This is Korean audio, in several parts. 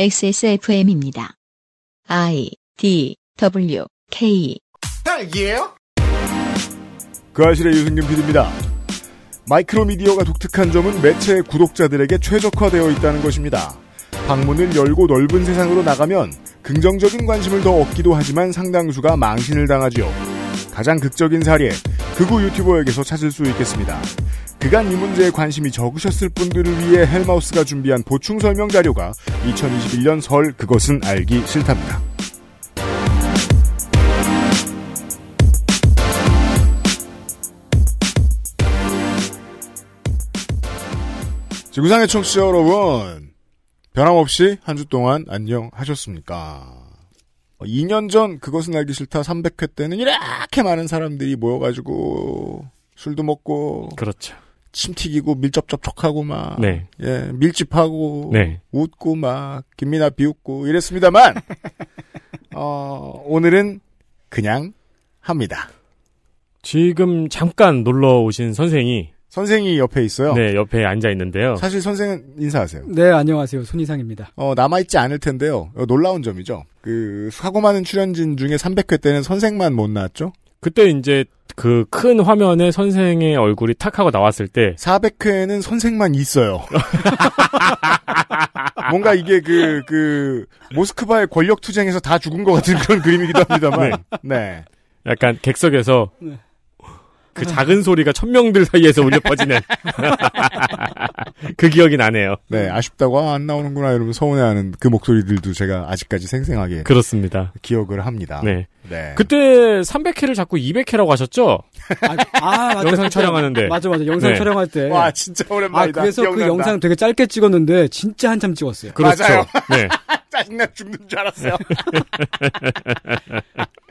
XSFM입니다. I D W K 딸기예요? 그 아실의 유승균 PD입니다. 마이크로미디어가 독특한 점은 매체 구독자들에게 최적화되어 있다는 것입니다. 방문을 열고 넓은 세상으로 나가면 긍정적인 관심을 더 얻기도 하지만 상당수가 망신을 당하지요. 가장 극적인 사례, 극우 유튜버에게서 찾을 수 있겠습니다. 그간 이 문제에 관심이 적으셨을 분들을 위해 헬마우스가 준비한 보충 설명 자료가 2021년 설 그것은 알기 싫답니다. 지구상의 청취자 여러분, 변함없이 한 주 동안 안녕하셨습니까? 2년 전 그것은 알기 싫다 300회 때는 이렇게 많은 사람들이 모여가지고 술도 먹고 그렇죠. 침 튀기고 밀접 접촉하고 막 네. 예, 밀집하고 네. 웃고 막 김미나 비웃고 이랬습니다만 어, 오늘은 그냥 합니다. 지금 잠깐 놀러 오신 선생이 선생이 옆에 있어요. 네, 옆에 앉아 있는데요. 사실 선생은 인사하세요. 네, 안녕하세요. 손이상입니다. 어, 남아있지 않을 텐데요. 어, 놀라운 점이죠. 그, 사고 많은 출연진 중에 300회 때는 선생만 못 나왔죠? 그때 이제 그 큰 화면에 선생의 얼굴이 탁 하고 나왔을 때 400회는 선생만 있어요. 뭔가 이게 그, 그, 모스크바의 권력 투쟁에서 다 죽은 것 같은 그런 그림이기도 합니다만. 네. 약간 객석에서 네. 그 작은 소리가 천명들 사이에서 울려 퍼지는 그 기억이 나네요. 네, 아쉽다고, 아, 안 나오는구나, 이러면 서운해하는 그 목소리들도 제가 아직까지 생생하게 그렇습니다. 기억을 합니다. 네. 네. 그때 300회를 자꾸 200회라고 하셨죠? 아, 아 맞아. 영상 촬영하는데. 맞아, 맞아. 영상 네. 촬영할 때. 와, 진짜 아, 오랜만이다. 그래서 그 기억난다. 영상 되게 짧게 찍었는데 진짜 한참 찍었어요. 그렇죠. 맞아요. 네. 짜증나 죽는 줄 알았어요.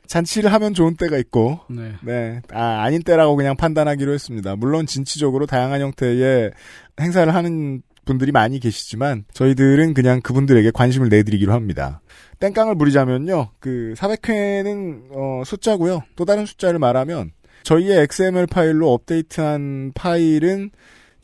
잔치를 하면 좋은 때가 있고, 네. 네, 아, 아닌 때라고 그냥 판단하기로 했습니다. 물론 진취적으로 다양한 형태의 행사를 하는 분들이 많이 계시지만, 저희들은 그냥 그분들에게 관심을 내드리기로 합니다. 땡깡을 부리자면요, 그, 400회는, 어, 숫자고요 또 다른 숫자를 말하면, 저희의 XML 파일로 업데이트한 파일은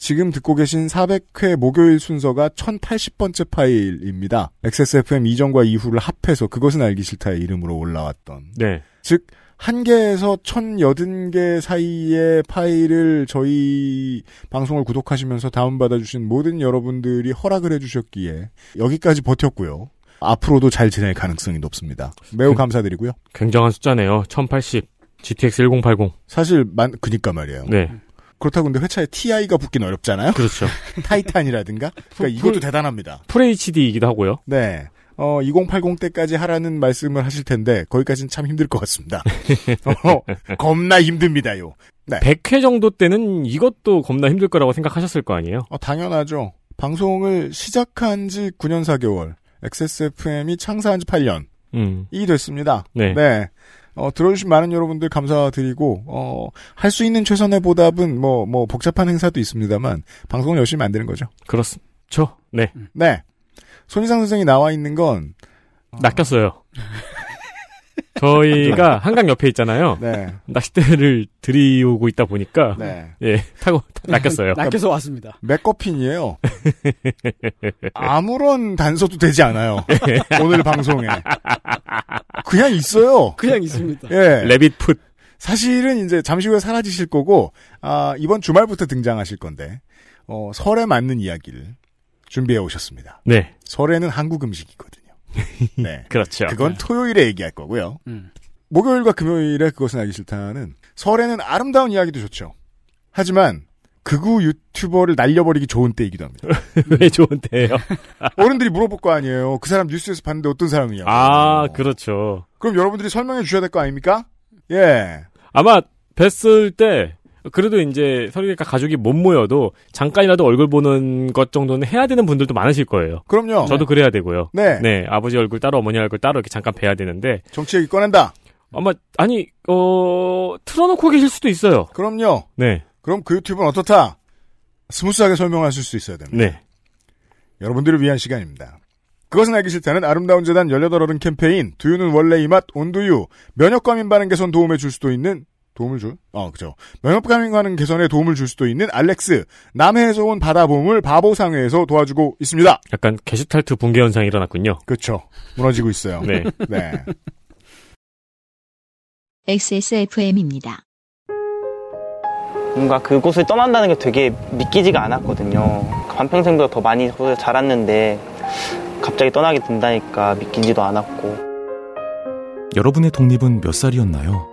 지금 듣고 계신 400회 목요일 순서가 1080번째 파일입니다. XSFM 이전과 이후를 합해서 그것은 알기 싫다의 이름으로 올라왔던. 네. 즉, 한 개에서 1080개 사이의 파일을 저희 방송을 구독하시면서 다운받아주신 모든 여러분들이 허락을 해주셨기에 여기까지 버텼고요. 앞으로도 잘 지낼 가능성이 높습니다. 매우 감사드리고요. 굉장한 숫자네요. 1080. GTX 1080. 사실, 만, 그니까 말이에요. 네. 그렇다고 근데 회차에 TI가 붙긴 어렵잖아요. 그렇죠. 타이탄이라든가. 그러니까 이것도 대단합니다. FHD이기도 하고요. 네. 어, 2080 때까지 하라는 말씀을 하실 텐데, 거기까지는 참 힘들 것 같습니다. 어, 겁나 힘듭니다요. 네. 100회 정도 때는 이것도 겁나 힘들 거라고 생각하셨을 거 아니에요? 어, 당연하죠. 방송을 시작한 지 9년 4개월, XSFM이 창사한 지 8년이 음. 됐습니다. 네. 네. 어, 들어주신 많은 여러분들 감사드리고, 어, 할 수 있는 최선의 보답은 뭐, 뭐, 복잡한 행사도 있습니다만, 방송을 열심히 만드는 거죠. 그렇죠. 네. 네. 손희상 선생이 나와 있는 건, 낚였어요. 저희가 한강 옆에 있잖아요. 네. 낚싯대를 들이오고 있다 보니까 네. 예 타고 낚였어요. 낚여서 왔습니다. 맥커핀이에요. 아무런 단서도 되지 않아요. 오늘 방송에. 그냥 있어요. 그냥 있습니다. 예. 레빗 풋. 사실은 이제 잠시 후에 사라지실 거고, 아, 이번 주말부터 등장하실 건데, 어, 설에 맞는 이야기를 준비해 오셨습니다. 네 설에는 한국 음식이거든요. 네. 그렇죠. 그건 토요일에 얘기할 거고요. 음. 목요일과 금요일에 그것은 알기 싫다는 설에는 아름다운 이야기도 좋죠. 하지만 극우 유튜버를 날려버리기 좋은 때이기도 합니다. 왜 좋은데요? 어른들이 물어볼 거 아니에요. 그 사람 뉴스에서 봤는데 어떤 사람이냐고. 아 그렇죠. 그럼 여러분들이 설명해 주셔야 될 거 아닙니까? 예. 아마 뵀을 때 그래도 이제 서리가 가족이 못 모여도 잠깐이라도 얼굴 보는 것 정도는 해야 되는 분들도 많으실 거예요. 그럼요. 저도 그래야 되고요. 네. 네 아버지 얼굴 따로 어머니 얼굴 따로 이렇게 잠깐 뵈야 되는데 정치 얘기 꺼낸다. 아마 아니 어 틀어놓고 계실 수도 있어요. 그럼요. 네 그럼 그 유튜브는 어떻다? smooth하게 설명하실 수 있어야 됩니다. 네. 여러분들을 위한 시간입니다. 그것은 알기 싫다는 아름다운 재단 18어른 캠페인 두유는 원래 이 맛 온두유 면역과민 반응 개선 도움에 줄 수도 있는 도움을 줄, 어, 그죠. 면역기능 개선에 도움을 줄 수도 있는 알렉스, 남해에서 온 바다보물 바보상회에서 도와주고 있습니다. 약간 게슈탈트 붕괴 현상이 일어났군요. 그렇죠. 무너지고 있어요. 네. 네. XSFM입니다. 뭔가 그곳을 떠난다는 게 되게 믿기지가 않았거든요. 반평생보다 더 많이 자랐는데 갑자기 떠나게 된다니까 믿기지도 않았고 여러분의 독립은 몇 살이었나요?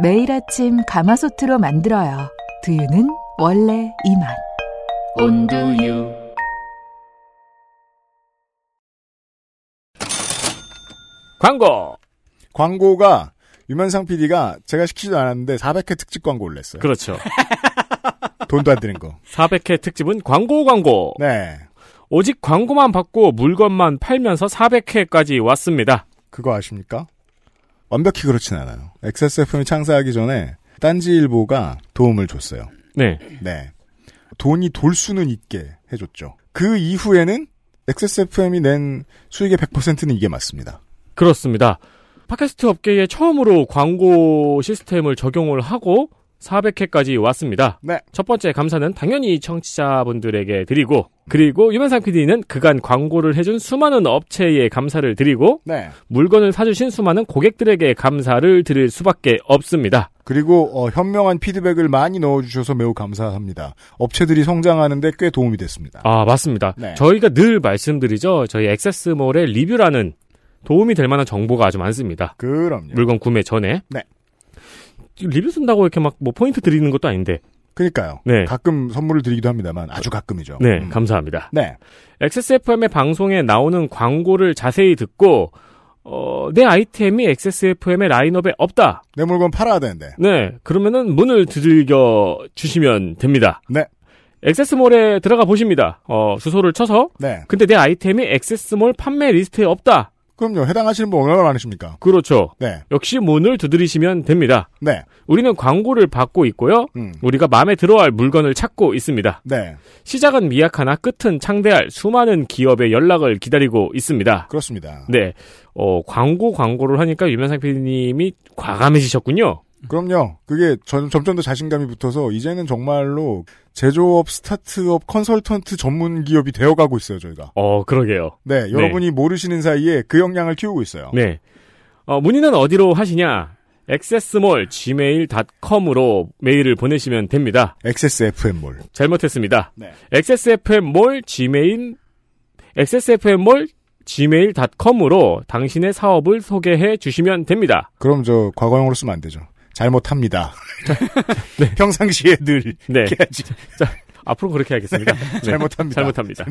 매일 아침 가마솥으로 만들어요. 두유는 원래 이 맛. 온두유. 광고! 광고가 유면상 PD가 제가 시키지도 않았는데 400회 특집 광고를 냈어요. 그렇죠. 돈도 안 드는 거. 400회 특집은 광고 광고. 네. 오직 광고만 받고 물건만 팔면서 400회까지 왔습니다. 그거 아십니까? 완벽히 그렇진 않아요. XSFM이 창사하기 전에 딴지일보가 도움을 줬어요. 네. 네. 돈이 돌 수는 있게 해줬죠. 그 이후에는 XSFM이 낸 수익의 100%는 이게 맞습니다. 그렇습니다. 팟캐스트 업계에 처음으로 광고 시스템을 적용을 하고 400회까지 왔습니다. 네. 첫 번째 감사는 당연히 청취자분들에게 드리고 그리고 유면상 PD는 그간 광고를 해준 수많은 업체에 감사를 드리고 네. 물건을 사주신 수많은 고객들에게 감사를 드릴 수밖에 없습니다. 그리고 어, 현명한 피드백을 많이 넣어주셔서 매우 감사합니다. 업체들이 성장하는데 꽤 도움이 됐습니다. 아 맞습니다. 네. 저희가 늘 말씀드리죠. 저희 액세스몰의 리뷰라는 도움이 될 만한 정보가 아주 많습니다. 그럼요. 물건 구매 전에. 네. 리뷰 쓴다고 이렇게 막 뭐 포인트 드리는 것도 아닌데. 그러니까요. 네. 가끔 선물을 드리기도 합니다만 아주 가끔이죠. 네, 음. 감사합니다. 네. XSFM의 방송에 나오는 광고를 자세히 듣고 어, 내 아이템이 XSFM의 라인업에 없다. 내 물건 팔아야 되는데. 네, 그러면은 문을 두들겨 주시면 됩니다. 네. XS몰에 들어가 보십니다. 어, 주소를 쳐서 네. 근데 내 아이템이 XS몰 판매 리스트에 없다. 그럼요. 해당하시는 분 얼마나 많으십니까? 그렇죠. 네. 역시 문을 두드리시면 됩니다. 네. 우리는 광고를 받고 있고요. 음. 우리가 마음에 들어할 물건을 찾고 있습니다. 네. 시작은 미약하나 끝은 창대할 수많은 기업의 연락을 기다리고 있습니다. 그렇습니다. 네. 어, 광고 광고를 하니까 유면상 PD님이 과감해지셨군요. 그럼요. 그게 전- 점점 더 자신감이 붙어서 이제는 정말로 제조업, 스타트업, 컨설턴트 전문 기업이 되어가고 있어요, 저희가. 어, 그러게요. 네, 여러분이 모르시는 사이에 그 역량을 키우고 있어요. 네. 어, 문의는 어디로 하시냐? accessmall gmail.com으로 메일을 보내시면 됩니다. XSFM몰. 잘못했습니다. 네. xsfmmall gmail xsfmmall gmail.com으로 당신의 사업을 소개해 주시면 됩니다. 그럼 저 과거형으로 쓰면 안 되죠. 잘못합니다. 평상시에 늘 네. 해야지. 앞으로 그렇게 하겠습니다. 네. 잘못합니다. 잘못합니다.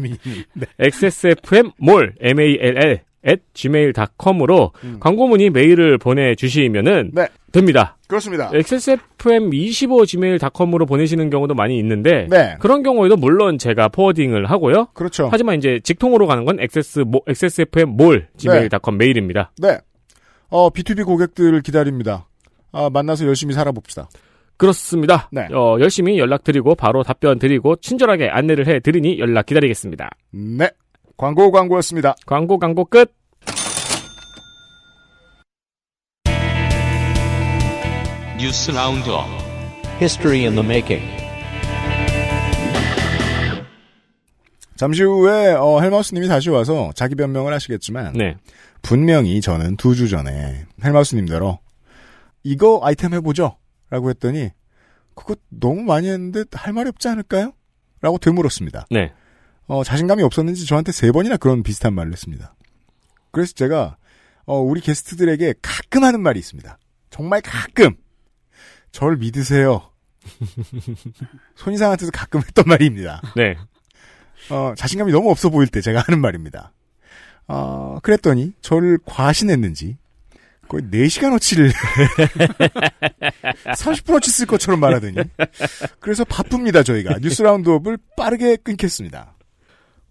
네. xsfmmall m-a-l-l at gmail.com으로 광고 문의 메일을 보내주시면은 네. 됩니다. 그렇습니다. xsfm25gmail.com으로 보내시는 경우도 많이 있는데 네. 그런 경우에도 물론 제가 포워딩을 하고요. 그렇죠. 하지만 이제 직통으로 가는 건 xs xsfmmall gmail.com 메일입니다. 네. 어, B2B 고객들을 기다립니다. 아, 만나서 열심히 살아봅시다. 그렇습니다. 네. 어, 열심히 연락드리고 바로 답변 드리고 친절하게 안내를 해드리니 연락 기다리겠습니다. 네. 광고 광고였습니다. 광고 광고 끝. 뉴스 roundup History in the making. 잠시 후에 어, 헬마우스님이 다시 와서 자기 변명을 하시겠지만 네. 분명히 저는 두 주 전에 헬마우스님대로 이거 아이템 해보죠 라고 했더니 그거 너무 많이 했는데 할 말이 없지 않을까요? 라고 되물었습니다. 네. 어, 자신감이 없었는지 저한테 세 번이나 그런 비슷한 말을 했습니다. 그래서 제가 어, 우리 게스트들에게 가끔 하는 말이 있습니다. 정말 가끔 절 믿으세요. 손이상한테도 가끔 했던 말입니다. 네. 어, 자신감이 너무 없어 보일 때 제가 하는 말입니다. 어, 그랬더니 저를 과신했는지 거의 4시간어치를 30분어치 쓸 것처럼 말하더니 그래서 바쁩니다 저희가 뉴스 라운드업을 빠르게 끊겠습니다.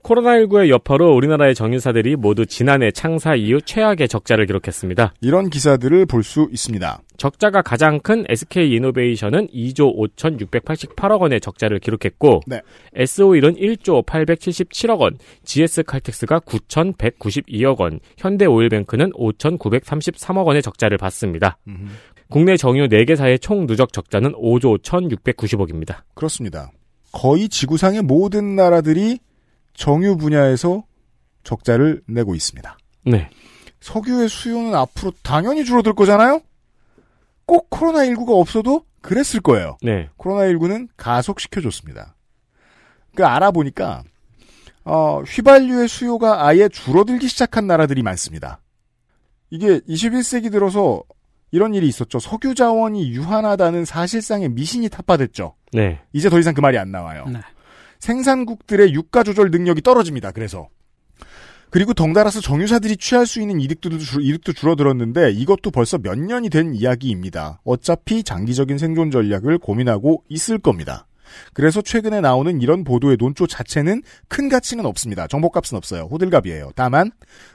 코로나19의 여파로 우리나라의 정유사들이 모두 지난해 창사 이후 최악의 적자를 기록했습니다. 이런 기사들을 볼 수 있습니다. 적자가 가장 큰 SK 이노베이션은 2조 5,688억 원의 적자를 기록했고 네. S51은 1조 877억 원, GS 칼텍스가 9,192억 원, 현대 오일뱅크는 5,933억 원의 적자를 봤습니다. 국내 정유 4개사의 총 누적 적자는 5조 1,690억입니다. 그렇습니다. 거의 지구상의 모든 나라들이 정유 분야에서 적자를 내고 있습니다. 네. 석유의 수요는 앞으로 당연히 줄어들 거잖아요? 꼭 코로나19가 없어도 그랬을 거예요. 네. 코로나19는 가속시켜줬습니다. 그 알아보니까, 어, 휘발유의 수요가 아예 줄어들기 시작한 나라들이 많습니다. 이게 21세기 들어서 이런 일이 있었죠. 석유 자원이 유한하다는 사실상의 미신이 타파됐죠. 네. 이제 더 이상 그 말이 안 나와요. 네. 생산국들의 유가 조절 능력이 떨어집니다. 그래서 그리고 덩달아서 정유사들이 취할 수 있는 이득도 줄- 이득도 줄어들었는데 이것도 벌써 몇 년이 된 이야기입니다. 어차피 장기적인 생존 전략을 고민하고 있을 겁니다. 그래서 최근에 나오는 이런 보도의 논조 자체는 큰 가치는 없습니다. 정보값은 없어요. 호들갑이에요. 다만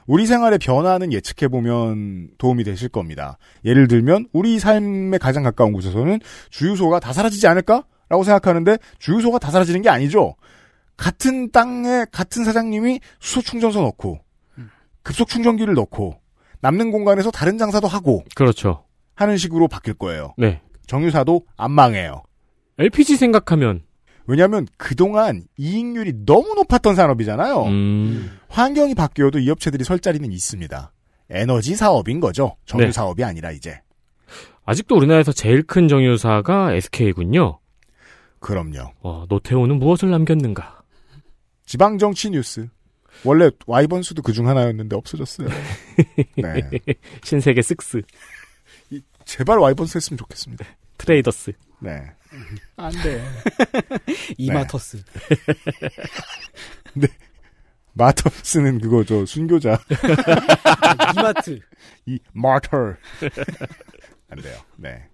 우리 생활의 변화는 예측해 보면 도움이 되실 겁니다. 예를 들면 우리 삶에 가장 가까운 곳에서는 주유소가 다 사라지지 않을까? 라고 생각하는데 주유소가 다 사라지는 게 아니죠. 같은 땅에 같은 사장님이 수소 충전소 넣고 급속 충전기를 넣고 남는 공간에서 다른 장사도 하고 그렇죠. 하는 식으로 바뀔 거예요. 네. 정유사도 안 망해요. LPG 생각하면 왜냐하면 그동안 이익률이 너무 높았던 산업이잖아요. 음, 환경이 바뀌어도 이 업체들이 설 자리는 있습니다. 에너지 사업인 거죠. 정유 네. 사업이 아니라 이제. 아직도 우리나라에서 제일 큰 정유사가 SK군요. 그럼요. 어, 노태우는 무엇을 남겼는가? 지방 정치 뉴스. 원래 와이번수도 그 중 하나였는데 없어졌어요. 네. 신세계 쓱스, 제발 와이번수 했으면 좋겠습니다. 트레이더스. 네. 안 돼. 이마터스. 마터스는 그거 저 순교자. 이마트. 이 마터. 안 돼요. 네.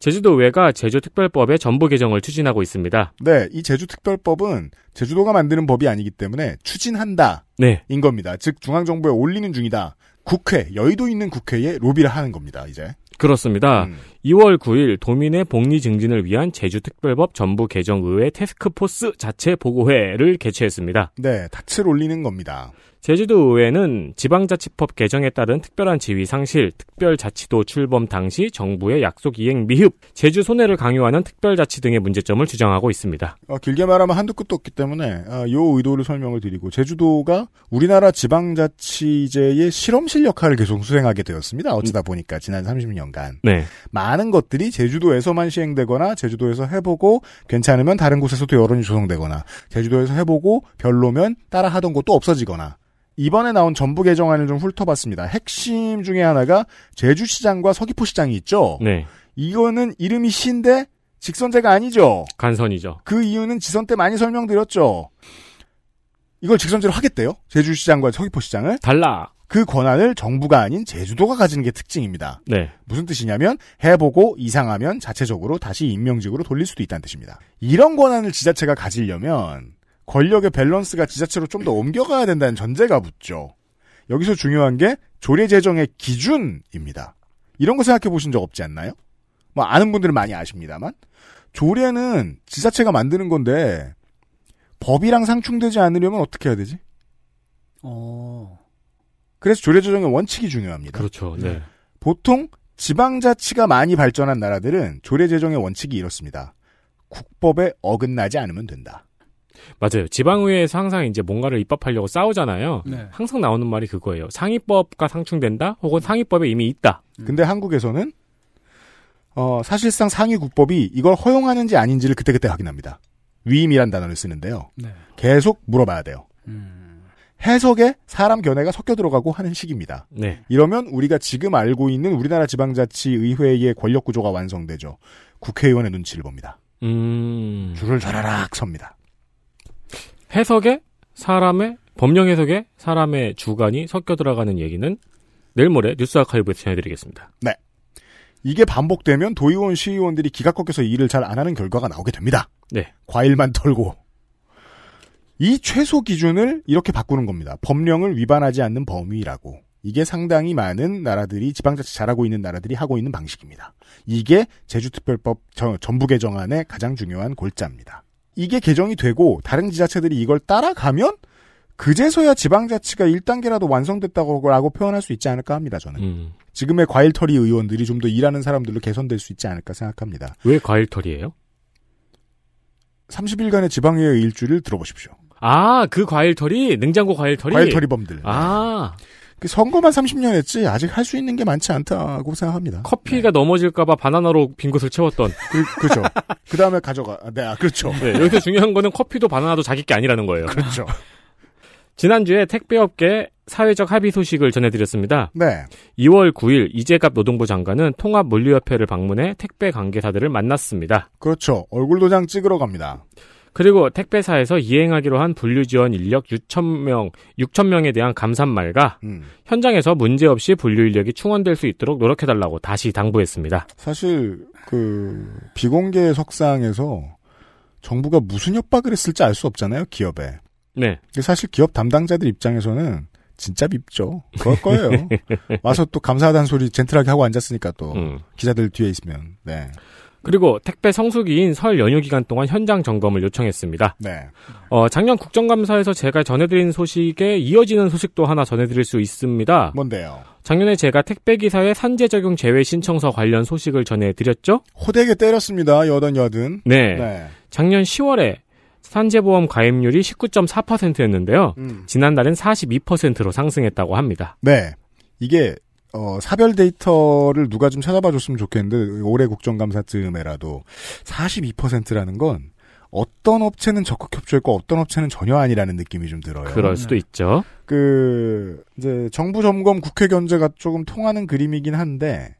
제주도의회가 제주특별법의 전부 개정을 추진하고 있습니다. 네, 이 제주특별법은 제주도가 만드는 법이 아니기 때문에 추진한다. 네. 인 겁니다. 즉 중앙정부에 올리는 중이다. 국회, 여의도 있는 국회에 로비를 하는 겁니다. 이제. 그렇습니다. 음. 2월 9일 도민의 복리 증진을 위한 제주특별법 전부 개정 의회 테스크포스 자체 보고회를 개최했습니다. 네, 닻을 올리는 겁니다. 제주도 의회는 지방자치법 개정에 따른 특별한 지위 상실, 특별자치도 출범 당시 정부의 약속 이행 미흡, 제주 손해를 강요하는 특별자치 등의 문제점을 주장하고 있습니다. 어, 길게 말하면 한두 끝도 없기 때문에 어, 요 의도를 설명을 드리고 제주도가 우리나라 지방자치제의 실험실 역할을 계속 수행하게 되었습니다. 어쩌다 보니까 지난 30년간 네. 많은 것들이 제주도에서만 시행되거나 제주도에서 해보고 괜찮으면 다른 곳에서도 여론이 조성되거나 제주도에서 해보고 별로면 따라 하던 곳도 없어지거나 이번에 나온 전부 개정안을 좀 훑어봤습니다. 핵심 중에 하나가 제주시장과 서귀포시장이 있죠. 네. 이거는 이름이 시인데 직선제가 아니죠. 간선이죠. 그 이유는 지선 때 많이 설명드렸죠. 이걸 직선제로 하겠대요. 제주시장과 서귀포시장을. 달라. 그 권한을 정부가 아닌 제주도가 가지는 게 특징입니다. 네. 무슨 뜻이냐면 해보고 이상하면 자체적으로 다시 임명직으로 돌릴 수도 있다는 뜻입니다. 이런 권한을 지자체가 가지려면 권력의 밸런스가 지자체로 좀 더 옮겨가야 된다는 전제가 붙죠. 여기서 중요한 게 조례 제정의 기준입니다. 이런 거 생각해 보신 적 없지 않나요? 뭐 아는 분들은 많이 아십니다만 조례는 지자체가 만드는 건데 법이랑 상충되지 않으려면 어떻게 해야 되지? 어. 그래서 조례 제정의 원칙이 중요합니다. 그렇죠. 네. 보통 지방자치가 많이 발전한 나라들은 조례 제정의 원칙이 이렇습니다. 국법에 어긋나지 않으면 된다. 맞아요. 지방의회에서 항상 이제 뭔가를 입법하려고 싸우잖아요. 네. 항상 나오는 말이 그거예요. 상위법과 상충된다? 혹은 상위법에 이미 있다. 근데 한국에서는 어, 사실상 상위 국법이 이걸 허용하는지 아닌지를 그때그때 확인합니다. 위임이란 단어를 쓰는데요. 네. 계속 물어봐야 돼요. 음. 해석에 사람 견해가 섞여 들어가고 하는 식입니다. 네. 이러면 우리가 지금 알고 있는 우리나라 지방자치의회의 권력 구조가 완성되죠. 국회의원의 눈치를 봅니다. 음. 줄을 좌라락 섭니다. 해석에 사람의 법령 해석에 사람의 주관이 섞여 들어가는 얘기는 내일 모레 뉴스 아카이브에서 전해드리겠습니다. 이게 반복되면 도의원 시의원들이 기가 꺾여서 일을 잘 안 하는 결과가 나오게 됩니다. 네. 과일만 털고. 이 최소 기준을 이렇게 바꾸는 겁니다. 법령을 위반하지 않는 범위라고. 이게 상당히 많은 나라들이 지방자치 잘하고 있는 나라들이 하고 있는 방식입니다. 이게 제주특별법 저- 전부 개정안의 가장 중요한 골자입니다. 이게 개정이 되고 다른 지자체들이 이걸 따라가면 그제서야 지방자치가 1단계라도 완성됐다고 표현할 수 있지 않을까 합니다. 저는. 음. 지금의 과일털이 의원들이 좀 더 일하는 사람들로 개선될 수 있지 않을까 생각합니다. 왜 과일털이에요? 30일간의 지방의회 일주를 들어보십시오. 아, 그 과일털이 능장고 과일털이. 과일털이범들. 아, 그 선거만 30년 했지 아직 할 수 있는 게 많지 않다고 생각합니다. 커피가 넘어질까봐 바나나로 빈 곳을 채웠던. 그, 그죠. 그 다음에 가져가. 아, 네, 아, 그렇죠. 네, 여기서 중요한 거는 커피도 바나나도 자기 게 아니라는 거예요. 그렇죠. 지난주에 택배업계 사회적 합의 소식을 전해드렸습니다. 네. 2월 9일 이재갑 노동부 장관은 통합물류협회를 방문해 택배 관계사들을 만났습니다. 그렇죠. 얼굴 도장 찍으러 갑니다. 그리고 택배사에서 이행하기로 한 분류 지원 인력 6,000명, 6,000명에 대한 감산말과 음. 현장에서 문제없이 분류 인력이 충원될 수 있도록 노력해달라고 다시 당부했습니다. 사실 그 비공개 석상에서 정부가 무슨 협박을 했을지 알 수 없잖아요. 기업에. 네. 사실 기업 담당자들 입장에서는 진짜 밉죠. 그럴 거예요. 와서 또 감사하다는 소리 젠틀하게 하고 앉았으니까 또 음. 기자들 뒤에 있으면. 네. 그리고 택배 성수기인 설 연휴 기간 동안 현장 점검을 요청했습니다. 네. 어, 작년 국정감사에서 제가 전해드린 소식에 이어지는 소식도 하나 전해드릴 수 있습니다. 뭔데요? 작년에 제가 택배기사의 산재 적용 제외 신청서 관련 소식을 전해드렸죠? 호되게 때렸습니다. 여든 여든. 네. 네. 작년 10월에 산재보험 가입률이 19.4%였는데요. 음. 지난달엔 42%로 상승했다고 합니다. 네. 이게 어, 사별 데이터를 누가 좀 찾아봐 줬으면 좋겠는데 올해 국정감사쯤에라도 42%라는 건 어떤 업체는 적극 협조했고 어떤 업체는 전혀 아니라는 느낌이 좀 들어요. 그럴 수도 있죠. 그 이제 정부 점검 국회 견제가 조금 통하는 그림이긴 한데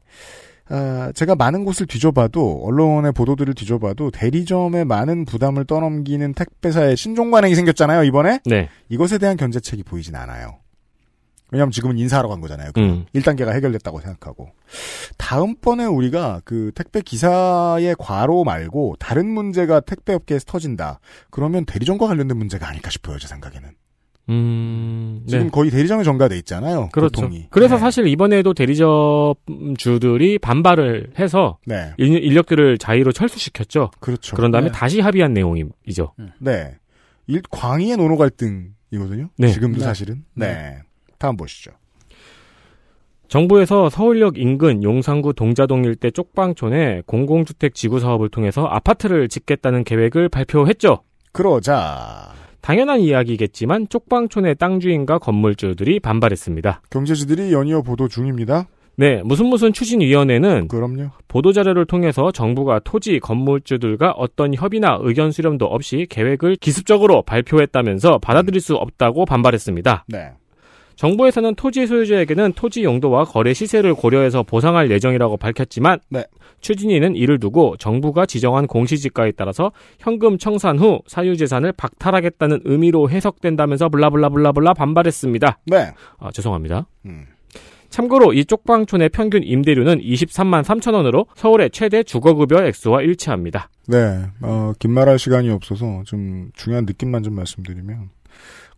아, 제가 많은 곳을 뒤져봐도 언론의 보도들을 뒤져봐도 대리점에 많은 부담을 떠넘기는 택배사의 신종 관행이 생겼잖아요 이번에 네. 이것에 대한 견제책이 보이진 않아요. 왜냐하면 지금은 인사하러 간 거잖아요. 음. 1단계가 해결됐다고 생각하고 다음번에 우리가 그 택배 기사의 과로 말고 다른 문제가 택배 업계에서 터진다. 그러면 대리점과 관련된 문제가 아닐까 싶어요. 제 생각에는. 음, 지금 네. 거의 대리점에 전가돼 있잖아요. 그렇죠. 보통이. 그래서 네. 사실 이번에도 대리점 주들이 반발을 해서 네. 인- 인력들을 자의로 철수시켰죠. 그렇죠. 그런 다음에 네. 다시 합의한 내용이죠. 네. 일, 광의의 노노 갈등이거든요. 네. 지금도 네. 사실은. 네. 다음 보시죠. 정부에서 서울역 인근 용산구 동자동 일대 쪽방촌에 공공주택 지구 사업을 통해서 아파트를 짓겠다는 계획을 발표했죠. 그러자 당연한 이야기겠지만 쪽방촌의 땅 주인과 건물주들이 반발했습니다. 경제지들이 연이어 보도 중입니다. 네, 무슨 무슨 추진위원회는 그럼요. 보도자료를 통해서 정부가 토지 건물주들과 어떤 협의나 의견 수렴도 없이 계획을 기습적으로 발표했다면서 받아들일 수 없다고 반발했습니다. 네. 정부에서는 토지 소유주에게는 토지 용도와 거래 시세를 고려해서 보상할 예정이라고 밝혔지만 네. 추진위는 이를 두고 정부가 지정한 공시지가에 따라서 현금 청산 후 사유재산을 박탈하겠다는 의미로 해석된다면서 블라블라블라블라 반발했습니다. 네. 아, 죄송합니다. 음. 참고로 이 쪽방촌의 평균 임대료는 23만 3천 원으로 서울의 최대 주거급여 액수와 일치합니다. 네, 어, 긴 말할 시간이 없어서 좀 중요한 느낌만 좀 말씀드리면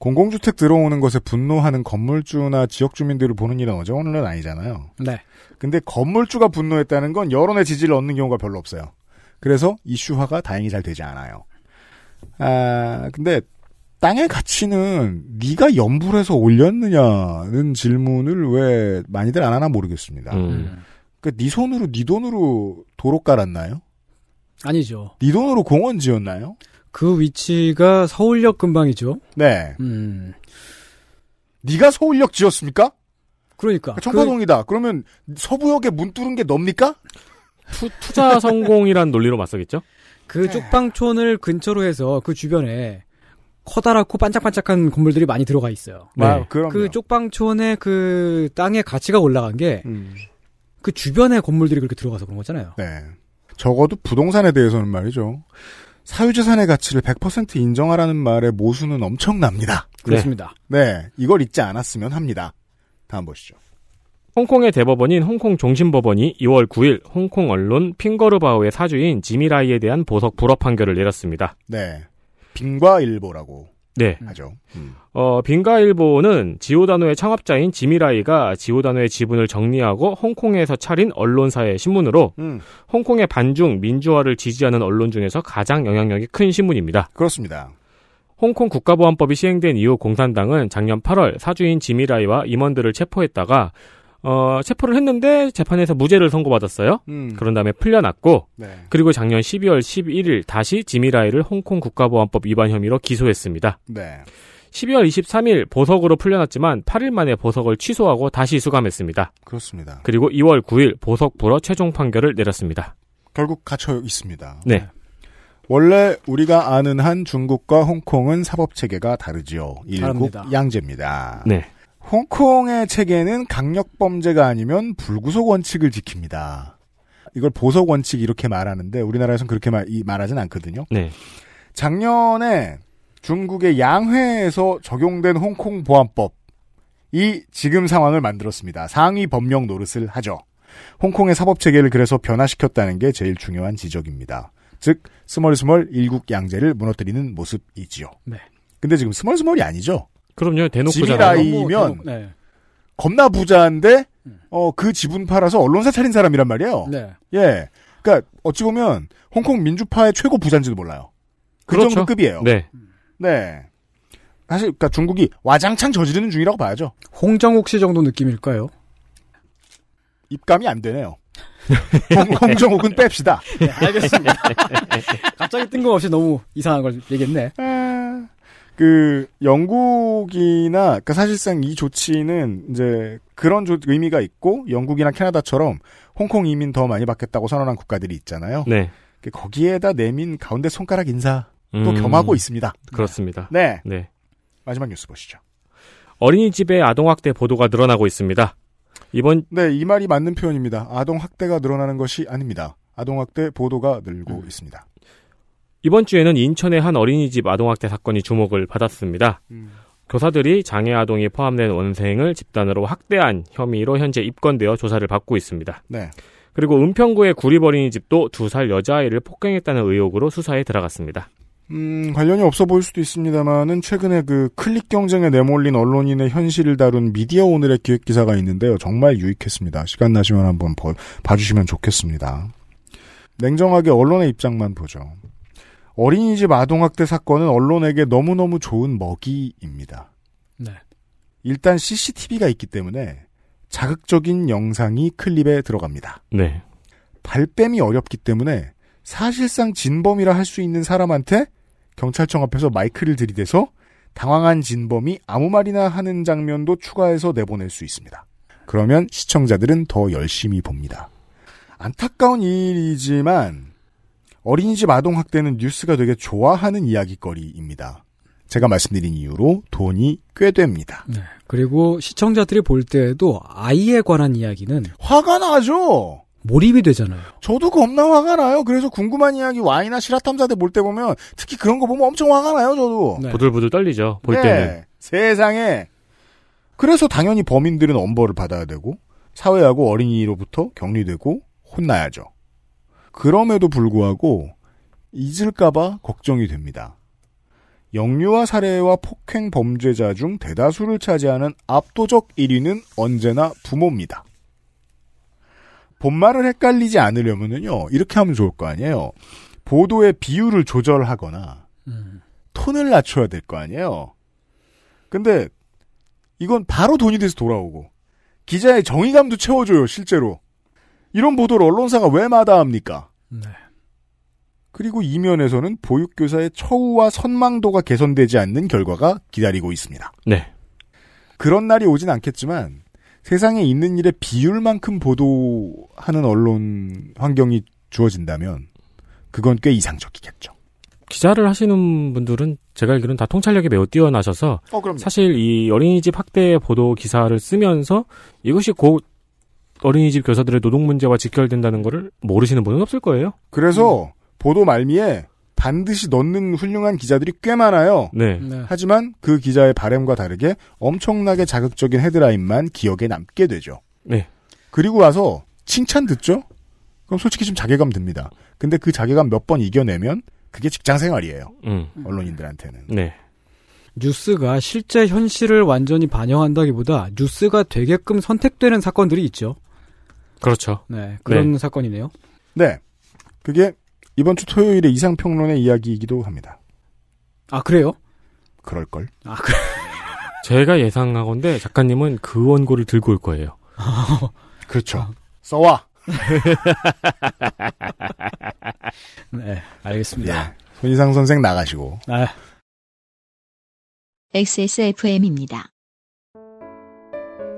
공공주택 들어오는 것에 분노하는 건물주나 지역 주민들을 보는 일은 어려운 일은 아니잖아요. 네. 근데 건물주가 분노했다는 건 여론의 지지를 얻는 경우가 별로 없어요. 그래서 이슈화가 다행히 잘 되지 않아요. 아, 근데 땅의 가치는 네가 연불해서 올렸느냐는 질문을 왜 많이들 안 하나 모르겠습니다. 음. 그네 손으로 네 돈으로 도로 깔았나요? 아니죠. 네 돈으로 공원 지었나요? 그 위치가 서울역 근방이죠. 네. 음. 네가 서울역 지었습니까? 그러니까. 청파동이다. 그... 러면 서부역에 문 뚫은 게 넙니까? 투, 투자 성공이란 논리로 맞서겠죠? 그 쪽방촌을 근처로 해서 그 주변에 커다랗고 반짝반짝한 건물들이 많이 들어가 있어요. 네. 아, 그럼요. 그 쪽방촌의 그 땅의 가치가 올라간 게그 음. 주변의 건물들이 그렇게 들어가서 그런 거잖아요. 네. 적어도 부동산에 대해서는 말이죠. 사유재산의 가치를 100% 인정하라는 말의 모수는 엄청납니다. 그렇습니다. 네. 이걸 잊지 않았으면 합니다. 다음 보시죠. 홍콩의 대법원인 홍콩 종신법원이 2월 9일 홍콩 언론 핑거르바오의 사주인 지미라이에 대한 보석 불허 판결을 내렸습니다. 네. 빙과 일보라고 네. 하죠. 음. 어, 빙가일보는 지오다노의 창업자인 지미라이가 지오다노의 지분을 정리하고 홍콩에서 차린 언론사의 신문으로 음. 홍콩의 반중 민주화를 지지하는 언론 중에서 가장 영향력이 큰 신문입니다. 그렇습니다. 홍콩 국가보안법이 시행된 이후 공산당은 작년 8월 사주인 지미라이와 임원들을 체포했다가 어, 체포를 했는데 재판에서 무죄를 선고받았어요. 음. 그런 다음에 풀려났고 네. 그리고 작년 12월 11일 다시 지미라이를 홍콩 국가보안법 위반 혐의로 기소했습니다. 네. 12월 23일 보석으로 풀려났지만 8일 만에 보석을 취소하고 다시 수감했습니다. 그렇습니다. 그리고 2월 9일 보석 불허 최종 판결을 내렸습니다. 결국 갇혀 있습니다. 네. 원래 우리가 아는 한 중국과 홍콩은 사법 체계가 다르지요. 일국 다릅니다. 양제입니다. 네. 홍콩의 체계는 강력 범죄가 아니면 불구속 원칙을 지킵니다. 이걸 보석 원칙 이렇게 말하는데 우리나라에서는 그렇게 말, 이- 말하진 않거든요. 네. 작년에 중국의 양회에서 적용된 홍콩 보안법이 지금 상황을 만들었습니다. 상위 법령 노릇을 하죠. 홍콩의 사법 체계를 그래서 변화시켰다는 게 제일 중요한 지적입니다. 즉 스멀스멀 일국 양제를 무너뜨리는 모습이지요. 네. 근데 지금 스멀스멀이 아니죠. 그럼요. 대놓고잖아요. 지미라이- 너무 이면 대놓고- 네. 겁나 부자인데 어 그 지분 팔아서 언론사 차린 사람이란 말이에요. 네. 예. 그러니까 어찌 보면 홍콩 민주파의 최고 부자인지도 몰라요. 그 그렇죠. 정도 급이에요. 네. 네. 사실 그러니까 중국이 와장창 저지르는 중이라고 봐야죠. 홍정욱 씨 정도 느낌일까요? 입감이 안 되네요. 홍, 홍정욱은 뺍시다. 네, 알겠습니다. 갑자기 뜬금없이 너무 이상한 걸 얘기했네. 아, 그 영국이나 그러니까 사실상 이 조치는 이제 그런 조- 의미가 있고 영국이나 캐나다처럼 홍콩 이민 더 많이 받겠다고 선언한 국가들이 있잖아요. 네. 그 거기에다 내민 가운데 손가락 인사 또 음, 겸하고 있습니다. 그렇습니다. 네. 네. 마지막 뉴스 보시죠. 어린이집의 아동학대 보도가 늘어나고 있습니다. 이번 네, 이 말이 맞는 표현입니다. 아동 학대가 늘어나는 것이 아닙니다. 아동 학대 보도가 늘고 음. 있습니다. 이번 주에는 인천의 한 어린이집 아동학대 사건이 주목을 받았습니다. 교사들이 장애 아동이 포함된 원생을 집단으로 학대한 혐의로 현재 입건되어 조사를 받고 있습니다. 네. 그리고 은평구의 구립어린이집도 두 살 여자아이를 폭행했다는 의혹으로 수사에 들어갔습니다. 음, 관련이 없어 보일 수도 있습니다만은 최근에 그 클릭 경쟁에 내몰린 언론인의 현실을 다룬 미디어 오늘의 기획 기사가 있는데요. 정말 유익했습니다. 시간 나시면 한번 버- 봐주시면 좋겠습니다. 냉정하게 언론의 입장만 보죠. 어린이집 아동학대 사건은 언론에게 너무너무 좋은 먹이입니다. 네. 일단 CCTV가 있기 때문에 자극적인 영상이 클립에 들어갑니다. 네. 발뺌이 어렵기 때문에 사실상 진범이라 할 수 있는 사람한테 경찰청 앞에서 마이크를 들이대서 당황한 진범이 아무 말이나 하는 장면도 추가해서 내보낼 수 있습니다. 그러면 시청자들은 더 열심히 봅니다. 안타까운 일이지만 어린이집 아동학대는 뉴스가 되게 좋아하는 이야기거리입니다. 제가 말씀드린 이유로 돈이 꽤 됩니다. 네. 그리고 시청자들이 볼 때에도 아이에 관한 이야기는 화가 나죠? 몰입이 되잖아요. 저도 겁나 화가 나요. 그래서 궁금한 이야기 와이나 실화탐사대 볼 때 보면 특히 그런 거 보면 엄청 화가 나요. 저도. 네. 부들부들 떨리죠. 볼 네, 때는. 세상에. 그래서 당연히 범인들은 엄벌을 받아야 되고 사회하고 어린이로부터 격리되고 혼나야죠. 그럼에도 불구하고 잊을까봐 걱정이 됩니다. 영유아 살해와 폭행 범죄자 중 대다수를 차지하는 압도적 1위는 언제나 부모입니다. 본말을 헷갈리지 않으려면요 이렇게 하면 좋을 거 아니에요. 보도의 비율을 조절하거나 음. 톤을 낮춰야 될 거 아니에요. 근데 이건 바로 돈이 돼서 돌아오고 기자의 정의감도 채워줘요 실제로. 이런 보도를 언론사가 왜 마다합니까? 네. 그리고 이면에서는 보육교사의 처우와 선망도가 개선되지 않는 결과가 기다리고 있습니다. 네. 그런 날이 오진 않겠지만 세상에 있는 일의 비율만큼 보도하는 언론 환경이 주어진다면 그건 꽤 이상적이겠죠. 기자를 하시는 분들은 제가 알기로는 다 통찰력이 매우 뛰어나셔서 어, 사실 이 어린이집 학대 보도 기사를 쓰면서 이것이 곧 어린이집 교사들의 노동 문제와 직결된다는 거를 모르시는 분은 없을 거예요. 그래서 보도 말미에 반드시 넣는 훌륭한 기자들이 꽤 많아요. 네. 네. 하지만 그 기자의 바램과 다르게 엄청나게 자극적인 헤드라인만 기억에 남게 되죠. 네. 그리고 와서 칭찬 듣죠? 그럼 솔직히 좀 자괴감 듭니다. 근데 그 자괴감 몇 번 이겨내면 그게 직장 생활이에요. 음. 언론인들한테는. 네. 뉴스가 실제 현실을 완전히 반영한다기보다 뉴스가 되게끔 선택되는 사건들이 있죠. 그렇죠. 네, 그런 사건이네요. 네. 그게 이번 주 토요일의 이상평론의 이야기이기도 합니다. 아 그래요? 그럴걸. 아 그래. 제가 예상하건데 작가님은 그 원고를 들고 올 거예요. 그렇죠. 써와. 네, 알겠습니다. 예. 손희상 선생 나가시고. 아, XSFM입니다.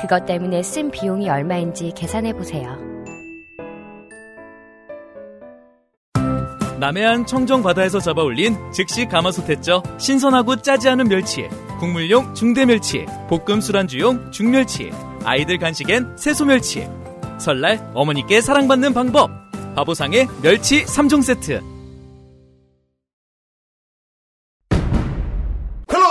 그것 때문에 쓴 비용이 얼마인지 계산해 보세요. 남해안 청정 바다에서 잡아올린 즉시 가마솥에 쪘죠. 신선하고 짜지 않은 멸치, 국물용 중대 멸치, 볶음 술안주용 중멸치, 아이들 간식엔 새소 멸치. 설날 어머니께 사랑받는 방법. 바보상의 멸치 3종 세트.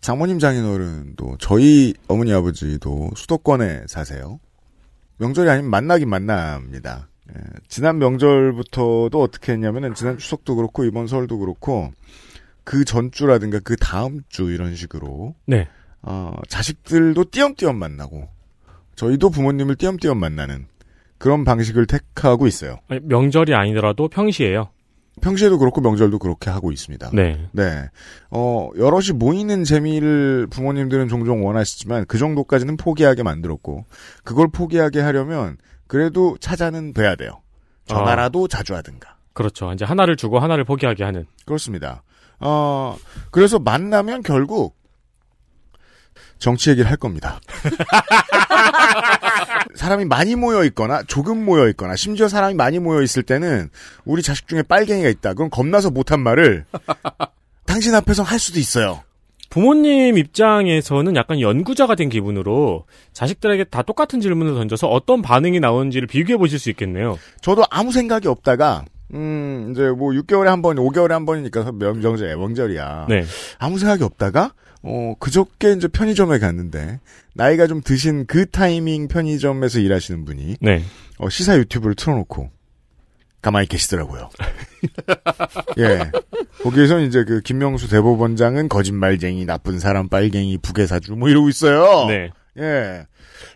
장모님 장인어른도 저희 어머니 아버지도 수도권에 사세요. 명절이 아니면 만나긴 만납니다. 예, 지난 명절부터도 어떻게 했냐면은 지난 추석도 그렇고 이번 설도 그렇고 그 전주라든가 그 다음 주 이런 식으로 네. 어, 자식들도 띄엄띄엄 만나고 저희도 부모님을 띄엄띄엄 만나는 그런 방식을 택하고 있어요. 아니, 명절이 아니더라도 평시에요. 평시에도 그렇고 명절도 그렇게 하고 있습니다. 네. 네. 어, 여럿이 모이는 재미를 부모님들은 종종 원하시지만 그 정도까지는 포기하게 만들었고 그걸 포기하게 하려면 그래도 찾아는 뵈야 돼요. 전화라도 자주 하든가. 그렇죠. 이제 하나를 주고 하나를 포기하게 하는. 그렇습니다. 어, 그래서 만나면 결국 정치 얘기를 할 겁니다. 사람이 많이 모여 있거나 조금 모여 있거나 심지어 사람이 많이 모여 있을 때는 우리 자식 중에 빨갱이가 있다. 그럼 겁나서 못한 말을 당신 앞에서 할 수도 있어요. 부모님 입장에서는 약간 연구자가 된 기분으로 자식들에게 다 똑같은 질문을 던져서 어떤 반응이 나오는지를 비교해 보실 수 있겠네요. 저도 아무 생각이 없다가 음 이제 뭐 6개월에 한 번, 5개월에 한 번이니까 명, 명절, 명절이야. 네. 아무 생각이 없다가 어 그저께 이제 편의점에 갔는데 나이가 좀 드신 그 타이밍 편의점에서 일하시는 분이 네. 어, 시사 유튜브를 틀어놓고 가만히 계시더라고요. 예. 거기에서 이제 그 김명수 대법원장은 거짓말쟁이, 나쁜 사람, 빨갱이, 부계사주 뭐 이러고 있어요. 네. 예.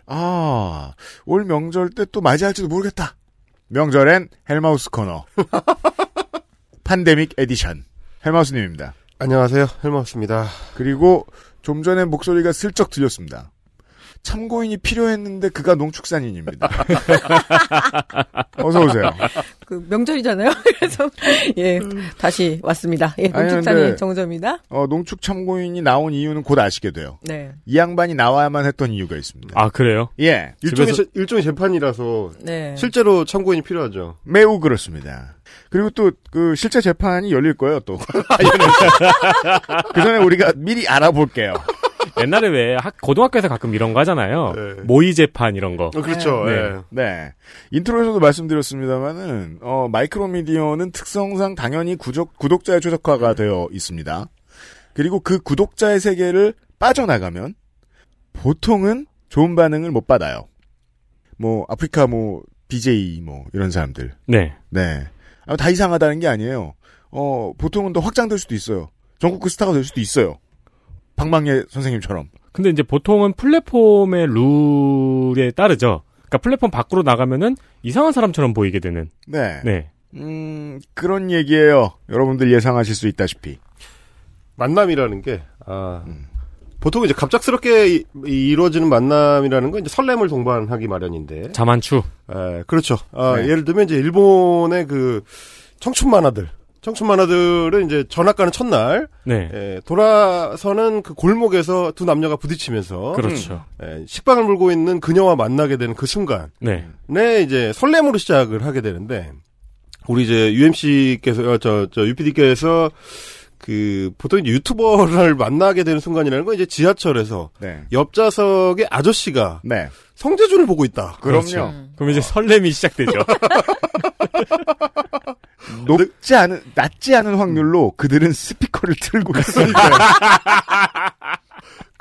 아, 올 명절 때 또 맞이할지도 모르겠다. 명절엔 헬마우스 코너. 팬데믹 에디션. 헬마우스님입니다. 안녕하세요 헬마우스입니다 그리고 좀 전에 목소리가 슬쩍 들렸습니다. 참고인이 필요했는데 그가 농축산인입니다. 어서 오세요. 그 명절이잖아요. 그래서 예 다시 왔습니다. 예 농축산인 정점입니다. 어, 농축 참고인이 나온 이유는 곧 아시게 돼요. 네. 이 양반이 나와야만 했던 이유가 있습니다. 아, 그래요? 예. 일종의, 집에서- 재- 일종의 재판이라서 네. 실제로 참고인이 필요하죠 매우 그렇습니다. 그리고 또 그 실제 재판이 열릴 거예요, 또. 그 전에 우리가 미리 알아볼게요. 옛날에 왜 학- 고등학교에서 가끔 이런 거 하잖아요. 네. 모의 재판 이런 거. 어, 그렇죠 네. 예. 네. intro에서도 말씀드렸습니다만은, 어, micro media는 특성상 당연히 구독, 구독자의 최적화가 되어 있습니다. 그리고 그 구독자의 세계를 빠져나가면, 보통은 좋은 반응을 못 받아요. 뭐, 아프리카 뭐, BJ 뭐, 이런 사람들. 네. 네. 아, 다 이상하다는 게 아니에요. 어, 보통은 더 확장될 수도 있어요. 전국구 스타가 될 수도 있어요. 박망예 선생님처럼. 근데 이제 보통은 플랫폼의 룰에 따르죠. 그러니까 플랫폼 밖으로 나가면은 이상한 사람처럼 보이게 되는. 네. 네. 음, 그런 얘기예요. 여러분들 예상하실 수 있다시피. 만남이라는 게, 아, 보통 이제 갑작스럽게 이, 이루어지는 만남이라는 건 이제 설렘을 동반하기 마련인데. 자만추. 에, 그렇죠. 아, 네. 예를 들면 이제 일본의 그 청춘 만화들. 청춘 만화들은 이제 전학 가는 첫날. 네. 에, 돌아서는 그 골목에서 두 남녀가 부딪히면서. 그렇죠. 에, 식빵을 물고 있는 그녀와 만나게 되는 그 순간. 네. 네, 이제 설렘으로 시작을 하게 되는데, 우리 이제 UMC께서, 어, 저, 저, UPD께서, 그, 보통 이제 유튜버를 만나게 되는 순간이라는 건 이제 지하철에서, 네. 옆 좌석의 아저씨가, 네. 성재준을 보고 있다. 그렇죠. 그럼 이제 설렘이 시작되죠. 높지 않은, 낮지 않은 확률로 그들은 스피커를 틀고 있어요.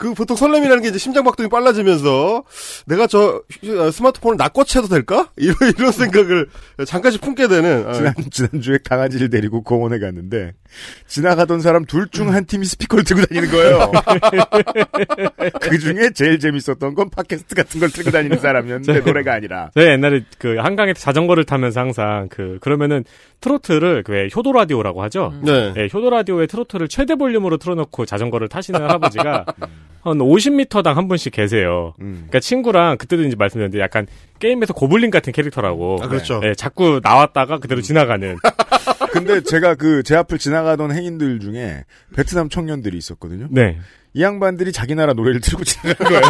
그 보통 설렘이라는 게 이제 심장박동이 빨라지면서 내가 저 휴- 어, 스마트폰을 낚고채도 될까? 이런 이런 생각을 잠깐씩 품게 되는 어, 지난, 지난주에 강아지를 데리고 공원에 갔는데, 지나가던 사람 둘 중 한 팀이 스피커를 들고 다니는 거예요. 그 중에 제일 재밌었던 건 팟캐스트 같은 걸 들고 다니는 사람이었는데, 노래가 아니라. 저희 옛날에 그 한강에 자전거를 타면서 항상 그 그러면은 트로트를 그왜 효도 라디오라고 하죠. 네. 효도 라디오에 트로트를 최대 볼륨으로 틀어놓고 자전거를 타시는 할아버지가 한 50m당 한 분씩 계세요. 그러니까 친구랑 그때도 이제 말씀드렸는데 약간 게임에서 고블린 같은 캐릭터라고. 아, 그렇죠. 네, 자꾸 나왔다가 그대로 지나가는. 근데 제가 그 제 앞을 지나가던 행인들 중에 베트남 청년들이 있었거든요. 네. 이 양반들이 자기 나라 노래를 틀고 지나간 거예요.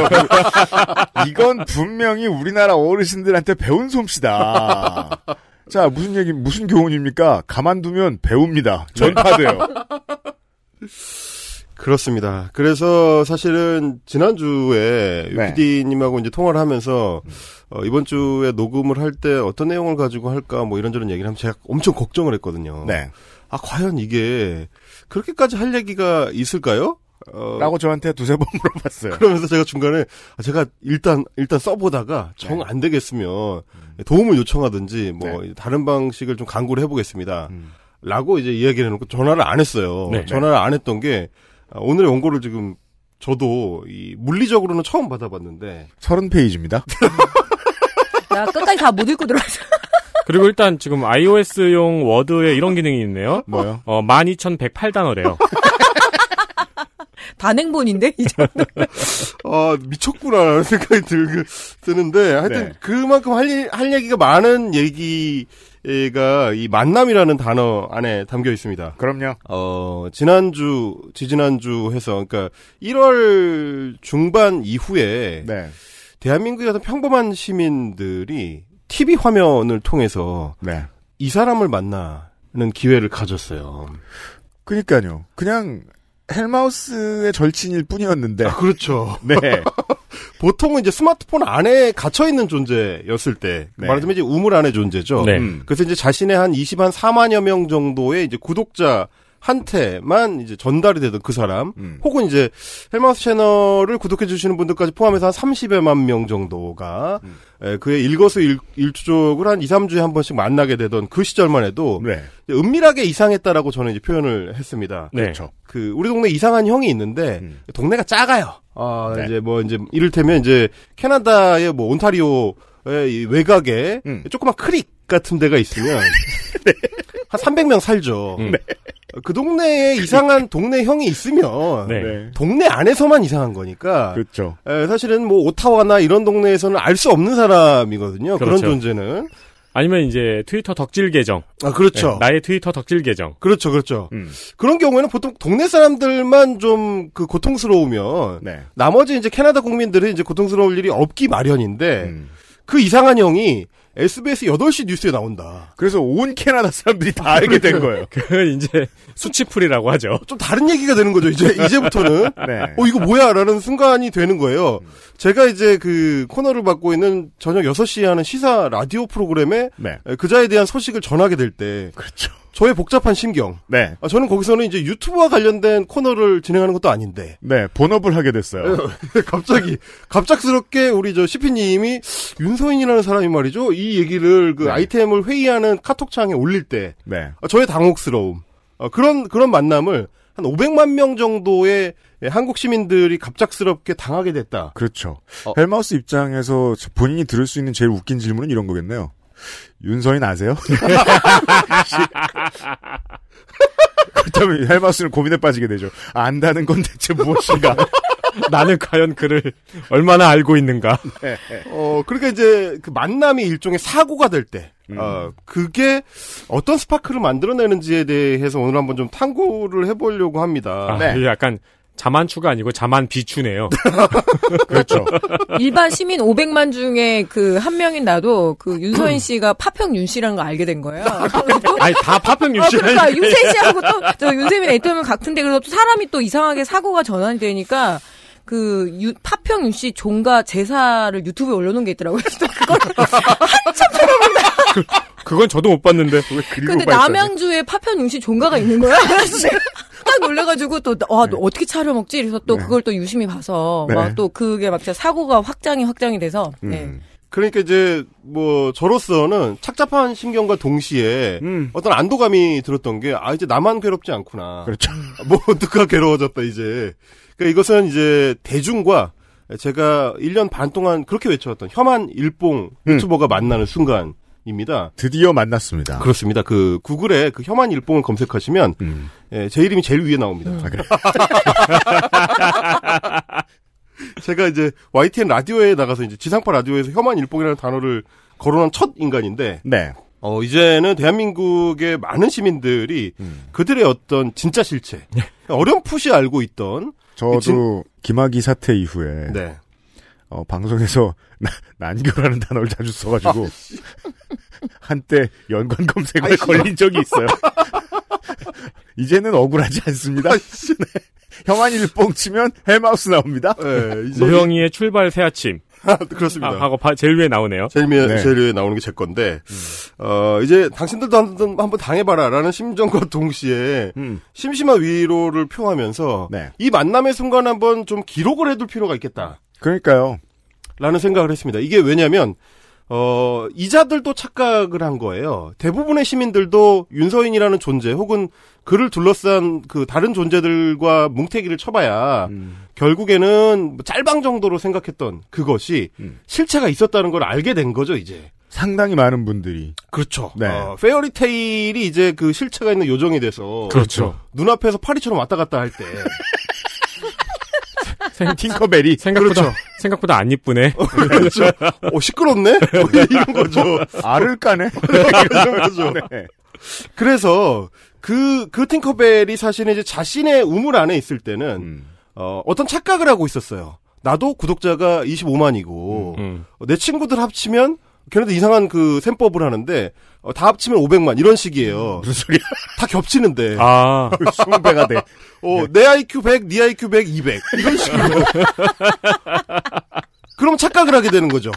이건 분명히 우리나라 어르신들한테 배운 솜씨다. 자, 무슨 얘기, 무슨 교훈입니까? 가만두면 배웁니다. 전파돼요. 그렇습니다. 그래서 사실은 지난주에 네. UPD님하고 이제 통화를 하면서 어, 이번 주에 녹음을 할 때 어떤 내용을 가지고 할까 뭐 이런저런 얘기를 하면 제가 엄청 걱정을 했거든요. 네. 아 과연 이게 그렇게까지 할 얘기가 있을까요? 어, 라고 저한테 두세 번 물어봤어요. 그러면서 제가 중간에 아, 제가 일단 일단 써보다가 정 안 되겠으면 도움을 요청하든지 뭐 다른 방식을 좀 강구를 해보겠습니다. 라고 이제 이야기를 해놓고 전화를 안 했어요. 네. 전화를 안 했던 게 아, 오늘의 원고를 지금 저도 이 물리적으로는 처음 받아봤는데 30페이지입니다. 나 끝까지 다 못 읽고 들어왔어. 그리고 일단 지금 iOS용 워드에 이런 기능이 있네요. 뭐요? 어, 12,108단어래요. 단행본인데 이제. 아 미쳤구나라는 생각이 들, 드는데 하여튼 네. 그만큼 할, 일- 할 얘기가 많은 얘기 가이 만남이라는 단어 안에 담겨 있습니다. 그럼요. 어 지난주 지지난주 해서 그러니까 1월 중반 이후에 네. 대한민국의 어떤 평범한 시민들이 TV 화면을 통해서 네. 이 사람을 만나는 기회를 가졌어요. 그니까요. 그냥 헬마우스의 절친일 뿐이었는데. 그렇죠. 네. 보통은 이제 스마트폰 안에 갇혀 있는 존재였을 때 네. 말하자면 이제 우물 안의 존재죠. 네. 음. 그래서 이제 자신의 한 20, 한 4만여 명 정도의 이제 구독자 한테만 이제 전달이 되던 그 사람, 음. 혹은 이제 헬마우스 채널을 구독해 주시는 분들까지 포함해서 한 30여만 명 정도가 음. 에, 그의 일거수일투족을 한 2, 3주에 한 번씩 만나게 되던 그 시절만 해도 네. 은밀하게 이상했다라고 저는 이제 표현을 했습니다. 네. 그렇죠. 그 우리 동네 이상한 형이 있는데 음. 동네가 작아요. 아 네. 이제 뭐 이제 이를테면 이제 캐나다의 뭐 온타리오의 이 외곽에 음. 조그만 크릭 같은 데가 있으면 한 300명 살죠. 음. 그 동네에 이상한 동네 형이 있으면 네. 네. 동네 안에서만 이상한 거니까 그렇죠. 에, 사실은 뭐 오타와나 이런 동네에서는 알 수 없는 사람이거든요. 그런 그렇죠. 존재는 아니면 이제 트위터 덕질 계정. 아 그렇죠. 네, 나의 트위터 덕질 계정. 그렇죠, 그렇죠. 음. 그런 경우에는 보통 동네 사람들만 좀 그 고통스러우면 네. 나머지 이제 캐나다 국민들은 이제 고통스러울 일이 없기 마련인데 음. 그 이상한 형이 SBS 8시 뉴스에 나온다. 그래서 온 캐나다 사람들이 다 알게 된 거예요. 그건 이제 수치풀이라고 하죠. 좀 다른 얘기가 되는 거죠, 이제, 이제부터는. 네. 어, 이거 뭐야? 라는 순간이 되는 거예요. 제가 이제 그 코너를 맡고 있는 저녁 6시에 하는 시사 라디오 프로그램에 네. 그자에 대한 소식을 전하게 될 때. 그렇죠. 저의 복잡한 심경. 네. 아, 저는 거기서는 이제 유튜브와 관련된 코너를 진행하는 것도 아닌데. 네. 본업을 하게 됐어요. 갑자기, 갑작스럽게 우리 저 CP님이 윤서인이라는 사람이 말이죠. 이 얘기를 그 네. 아이템을 회의하는 카톡창에 올릴 때. 네. 아, 저의 당혹스러움. 아, 그런, 그런 만남을 한 500만 명 정도의 한국 시민들이 갑작스럽게 당하게 됐다. 그렇죠. 헬마우스 입장에서 본인이 들을 수 있는 제일 웃긴 질문은 이런 거겠네요. 윤서인 아세요? 그렇다면 헬마우스는 고민에 빠지게 되죠. 안다는 건 대체 무엇인가? 나는 과연 그를 얼마나 알고 있는가? 네. 어, 그러니까 이제 그 만남이 일종의 사고가 될 때, 어, 그게 어떤 스파크를 만들어내는지에 대해서 오늘 한번 좀 탐구를 해보려고 합니다. 아, 이게 약간 자만추가 아니고 자만 비추네요. 그렇죠. 일반 시민 500만 중에 그 한 명인 나도 그 윤서인 씨가 파평 윤 씨라는 걸 알게 된 거예요. 아니 다 파평 윤 어, 씨. 그러니까 윤세 씨하고 또, 저 윤세민 애터면 같은데 그래서 또 사람이 또 이상하게 사고가 전환이 되니까 그 유, 파평 윤 씨 종가 제사를 유튜브에 올려놓은 게 있더라고요. 그래서 그걸 한참 찾아본다. 그건 저도 못 봤는데. 근데 남양주에 파편 윤씨 종가가 있는 거야. 딱 놀래가지고 또, 와, 너 어떻게 차려 먹지? 그래서 또 그걸 또 유심히 봐서, 네. 막 또 그게 막 진짜 사고가 확장이 확장이 돼서, 네. 그러니까 이제 뭐 저로서는 착잡한 심경과 동시에 어떤 안도감이 들었던 게 아 이제 나만 괴롭지 않구나. 그렇죠. 뭐 누가 괴로워졌다 이제. 그러니까 이것은 이제 대중과 제가 1년 반 동안 그렇게 외쳐왔던 혐한 일봉 유튜버가 만나는 순간 입니다. 드디어 만났습니다. 그렇습니다. 그 구글에 그 혐한 일봉을 검색하시면 예, 제 이름이 제일 위에 나옵니다. 제가 이제 YTN 라디오에 나가서 이제 지상파 라디오에서 혐한 일봉이라는 단어를 거론한 첫 인간인데, 네. 어, 이제는 대한민국의 많은 시민들이 그들의 어떤 진짜 실체, 어렴풋이 알고 있던, 저도 그 진- 김학의 사태 이후에 네. 어, 방송에서 나- 난교라는 단어를 자주 써가지고 한때 연관 검색어에 아이씨. 걸린 적이 있어요. 이제는 억울하지 않습니다. 네. 형한 일뽕 치면 헬마우스 나옵니다. 네, 노영이의 출발 새 아침. 그렇습니다. 아, 하고 바- 제일 위에 나오네요. 제일 위에, 네. 제일 위에 나오는 게 제 건데, 어, 이제 당신들도 한번, 한번 당해봐라 라는 심정과 동시에 심심한 위로를 표하면서 이 만남의 순간 한번 좀 기록을 해둘 필요가 있겠다. 그러니까요. 라는 생각을 했습니다. 이게 왜냐면, 어, 이자들도 착각을 한 거예요. 대부분의 시민들도 윤서인이라는 존재 혹은 그를 둘러싼 그 다른 존재들과 뭉태기를 쳐봐야 결국에는 뭐 짤방 정도로 생각했던 그것이 실체가 있었다는 걸 알게 된 거죠, 이제. 상당히 많은 분들이. 그렇죠. 네. 어, 페어리테일이 이제 그 실체가 있는 요정이 돼서 그렇죠. 눈앞에서 파리처럼 왔다 갔다 할 때. 팅커벨이 생각보다 그렇죠. 생각보다 안 이쁘네. 그렇죠. 어, 시끄럽네? 뭐 이런 거죠. 알을 까네? 이런 거죠. 네. 그래서 그, 그 팅커벨이 사실은 이제 자신의 우물 안에 있을 때는, 음. 어, 어떤 착각을 하고 있었어요. 나도 구독자가 25만이고, 음. 내 친구들 합치면, 걔네들 이상한 그 셈법을 하는데, 어, 다 합치면 500만, 이런 식이에요. 무슨 소리야? 다 겹치는데. 아. 20배가 돼. 어, 내 IQ 100, 네 IQ 100, 200. 이런 식으로. 그럼 착각을 하게 되는 거죠.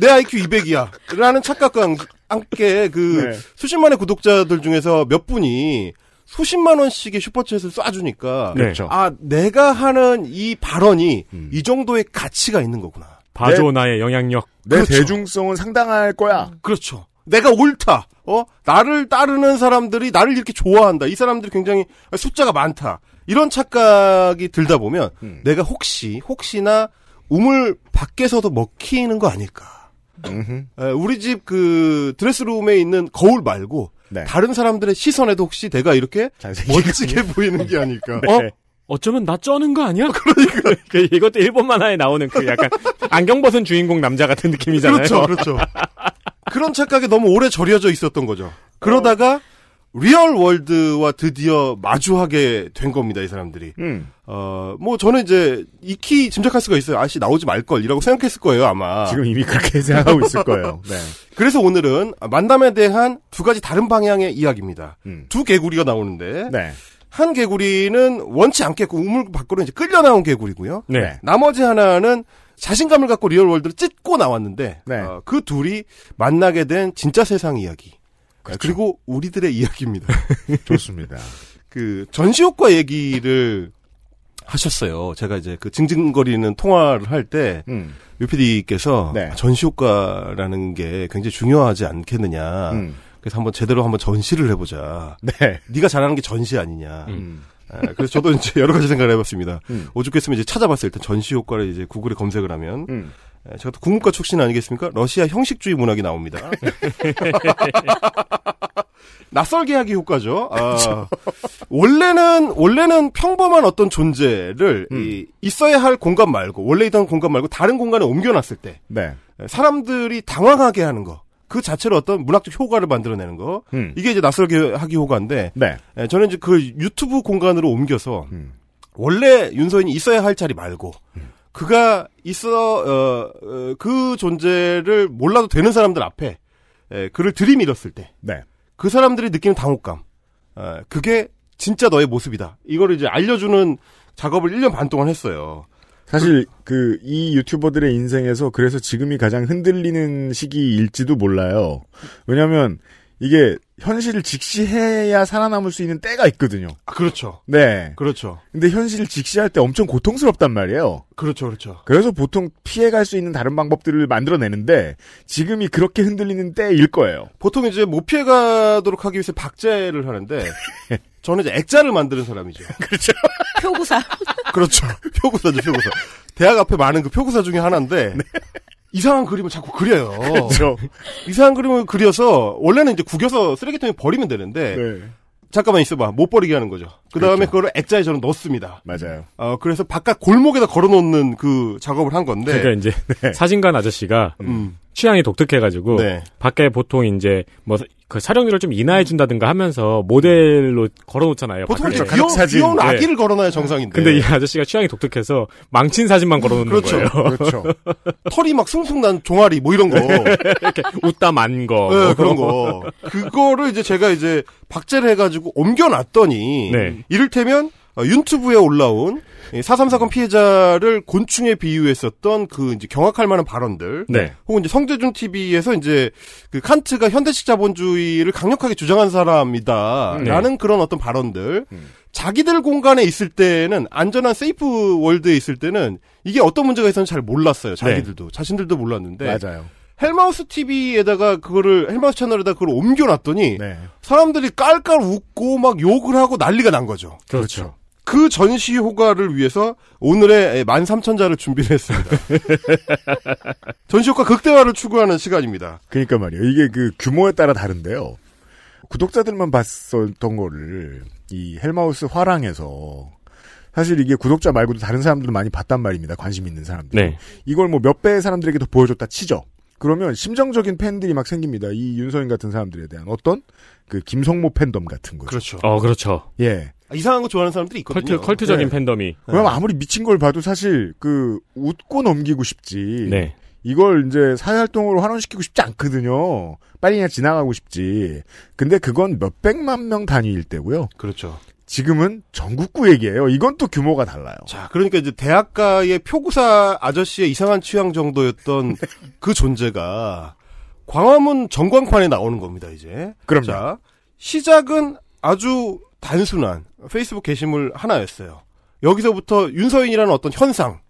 내 IQ 200이야. 라는 착각과 함- 함께 그 네. 수십만의 구독자들 중에서 몇 분이 수십만 원씩의 슈퍼챗을 쏴주니까 네. 아 내가 하는 이 발언이 음. 이 정도의 가치가 있는 거구나. 봐줘 나의 영향력. 내 그렇죠. 대중성은 상당할 거야. 그렇죠. 내가 옳다. 어? 나를 따르는 사람들이 나를 이렇게 좋아한다. 이 사람들이 굉장히 숫자가 많다. 이런 착각이 들다 보면 음. 내가 혹시 혹시나 우물 밖에서도 먹히는 거 아닐까? 에, 우리 집 그 드레스룸에 있는 거울 말고 네. 다른 사람들의 시선에도 혹시 내가 이렇게 멋지게 보이는 게 아닐까? 어? 어쩌면 나 쩌는 거 아니야? 그러니까. 이것도 일본 만화에 나오는 그 약간 안경 벗은 주인공 남자 같은 느낌이잖아요. 그렇죠, 그렇죠. 그런 착각에 너무 오래 절여져 있었던 거죠. 그러다가 real world와 드디어 마주하게 된 겁니다, 이 사람들이. 음. 어, 뭐 저는 이제 익히 짐작할 수가 있어요. 아씨 나오지 말걸이라고 생각했을 거예요, 아마. 지금 이미 그렇게 생각하고 있을 거예요. 네. 그래서 오늘은 만남에 대한 두 가지 다른 방향의 이야기입니다. 두 개구리가 나오는데 네. 한 개구리는 원치 않게 우물 밖으로 이제 끌려 나온 개구리고요. 네. 나머지 하나는 자신감을 갖고 real world를 찢고 나왔는데 네. 어, 그 둘이 만나게 된 진짜 세상 이야기. 그리고 우리들의 이야기입니다. 좋습니다. 그 전시효과 얘기를 하셨어요. 제가 이제 그 징징거리는 통화를 할때 음. 유PD께서 네. 전시효과라는 게 굉장히 중요하지 않겠느냐. 음. 그래서 한번 제대로 한번 전시를 해보자. 네. 네가 잘하는 게 전시 아니냐. 음. 예, 그래서 저도 이제 여러 가지 생각을 해봤습니다. 음. 오죽했으면 이제 찾아봤어요. 일단 전시 효과를 이제 구글에 검색을 하면 음. 예, 제가 또 국문과 출신 아니겠습니까? 러시아 형식주의 문학이 나옵니다. 낯설게 하기 효과죠. 아, 원래는 원래는 평범한 어떤 존재를 음. 이, 있어야 할 공간 말고 원래 있던 공간 말고 다른 공간에 옮겨놨을 때 네. 사람들이 당황하게 하는 거. 그 자체로 어떤 문학적 효과를 만들어내는 거. 음. 이게 이제 낯설게 하기 효과인데 네. 예, 저는 이제 그 유튜브 공간으로 옮겨서 음. 원래 윤서인이 있어야 할 자리 말고 그가 있어 어, 어, 그 존재를 몰라도 되는 사람들 앞에 예, 그를 들이밀었을 때그 네. 사람들이 느끼는 당혹감 어, 그게 진짜 너의 모습이다. 이거를 이제 알려주는 작업을 1년 반 동안 했어요. 사실 그 이 유튜버들의 인생에서 그래서 지금이 가장 흔들리는 시기일지도 몰라요. 왜냐하면 이게 현실을 직시해야 살아남을 수 있는 때가 있거든요. 아, 그렇죠. 네. 그렇죠. 근데 현실을 직시할 때 엄청 고통스럽단 말이에요. 그렇죠. 그렇죠. 그래서 보통 피해갈 수 있는 다른 방법들을 만들어내는데 지금이 그렇게 흔들리는 때일 거예요. 보통 이제 못 피해가도록 하기 위해서 박제를 하는데 저는 이제 액자를 만드는 사람이죠. 그렇죠. 표구사. 그렇죠. 표구사죠, 표구사. 대학 앞에 많은 그 표구사 중에 하나인데 이상한 그림을 자꾸 그려요. 그렇죠. 이상한 그림을 그려서 원래는 이제 구겨서 쓰레기통에 버리면 되는데 네. 잠깐만 있어봐 못 버리게 하는 거죠. 그 다음에 그거를 액자에 저는 넣습니다. 맞아요. 어 그래서 바깥 골목에다 걸어놓는 그 작업을 한 건데. 그러니까 이제 사진관 아저씨가 음. 취향이 독특해가지고 네. 밖에 보통 이제 뭐그 촬영료를 좀 인하해 준다든가 하면서 모델로 걸어놓잖아요. 보통. 이제 귀여운, 귀여운 네. 아기를 걸어놔야 정상인데. 근데 이 아저씨가 취향이 독특해서 망친 사진만 걸어놓는 그렇죠. 거예요. 그렇죠. 털이 막 숭숭 난 종아리 뭐 이런 거. 이렇게 웃다 만 거. 네, 그런 거. 그거를 이제 제가 이제 박제를 해가지고 옮겨놨더니 네. 이를테면 어, 유튜브에 올라온 4.3 사건 피해자를 곤충에 비유했었던 그 이제 경악할 만한 발언들. 네. 혹은 이제 성대중 TV에서 이제 그 칸트가 현대식 자본주의를 강력하게 주장한 사람이다라는 네. 그런 어떤 발언들. 음. 자기들 공간에 있을 때는 안전한 세이프 월드에 있을 때는 이게 어떤 문제가 있었는지 잘 몰랐어요. 자기들도 자신들도 몰랐는데 네. 맞아요. 헬마우스 TV에다가 그거를 헬마우스 채널에다 그걸 옮겨놨더니 네. 사람들이 깔깔 웃고 막 욕을 하고 난리가 난 거죠. 그렇죠. 그 전시 효과를 위해서 오늘의 13,000자를 준비를 했습니다. 전시 효과 극대화를 추구하는 시간입니다. 그러니까 말이에요. 이게 그 규모에 따라 다른데요. 구독자들만 봤었던 거를 이 헬마우스 화랑에서 사실 이게 구독자 말고도 다른 사람들도 많이 봤단 말입니다. 관심 있는 사람들. 네. 이걸 뭐 몇 배의 사람들에게 더 보여줬다 치죠. 그러면 심정적인 팬들이 막 생깁니다. 이 윤서인 같은 사람들에 대한 어떤 그 김성모 팬덤 같은 거죠. 그렇죠. 어, 그렇죠. 예. 이상한 거 좋아하는 사람들이 있거든요. 컬트, 컬트 적인 네. 팬덤이. 그럼 아무리 미친 걸 봐도 사실 그 웃고 넘기고 싶지. 네. 이걸 이제 사회활동으로 환원시키고 싶지 않거든요. 빨리 그냥 지나가고 싶지. 근데 그건 몇백만 명 단위일 때고요. 그렇죠. 지금은 전국구 얘기예요. 이건 또 규모가 달라요. 자, 그러니까 이제 대학가의 표구사 아저씨의 이상한 취향 정도였던 그 존재가 광화문 전광판에 나오는 겁니다, 이제. 그럼요. 자, 시작은 아주 단순한 페이스북 게시물 하나였어요. 여기서부터 윤서인이라는 어떤 현상,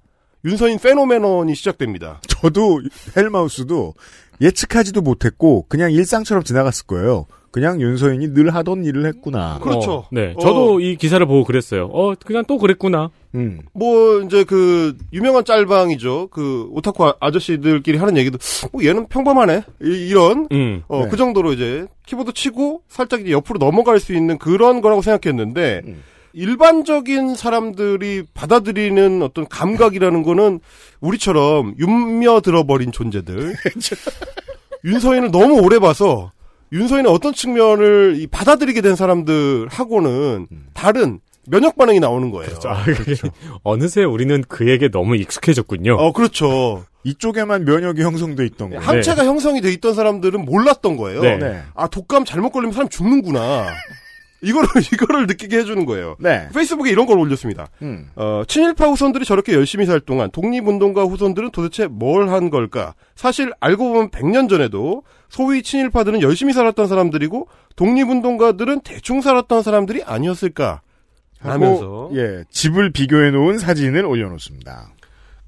윤서인 페노메논이 시작됩니다. 저도 헬마우스도 예측하지도 못했고 그냥 일상처럼 지나갔을 거예요. 그냥 윤서인이 늘 하던 일을 했구나. 그렇죠. 어, 네. 어. 저도 이 기사를 보고 그랬어요. 어, 그냥 또 그랬구나. 음. 뭐 이제 그 유명한 짤방이죠. 그 오타쿠 아- 아저씨들끼리 하는 얘기도 뭐 얘는 평범하네. 이, 런 음. 어, 네. 그 정도로 이제 키보드 치고 살짝 이제 옆으로 넘어갈 수 있는 그런 거라고 생각했는데 음. 일반적인 사람들이 받아들이는 어떤 감각이라는 거는 우리처럼 윤며 들어버린 존재들. 윤서인을 너무 오래 봐서 윤서인의 어떤 측면을 이 받아들이게 된 사람들하고는 다른 면역 반응이 나오는 거예요. 아, 그게 어느새 우리는 그에게 너무 익숙해졌군요. 어, 그렇죠. 이쪽에만 면역이 형성돼 있던 거예요. 항체가 형성이 돼 있던 사람들은 몰랐던 거예요. 네. 네. 아, 독감 잘못 걸리면 사람 죽는구나. 이거를, 이거를 느끼게 해주는 거예요. 네. 페이스북에 이런 걸 올렸습니다. 음. 어, 친일파 후손들이 저렇게 열심히 살 동안 독립운동가 후손들은 도대체 뭘 한 걸까? 사실 알고 보면 100년 전에도 소위 친일파들은 열심히 살았던 사람들이고 독립운동가들은 대충 살았던 사람들이 아니었을까? 하면서 예 집을 비교해 놓은 사진을 올려놓습니다.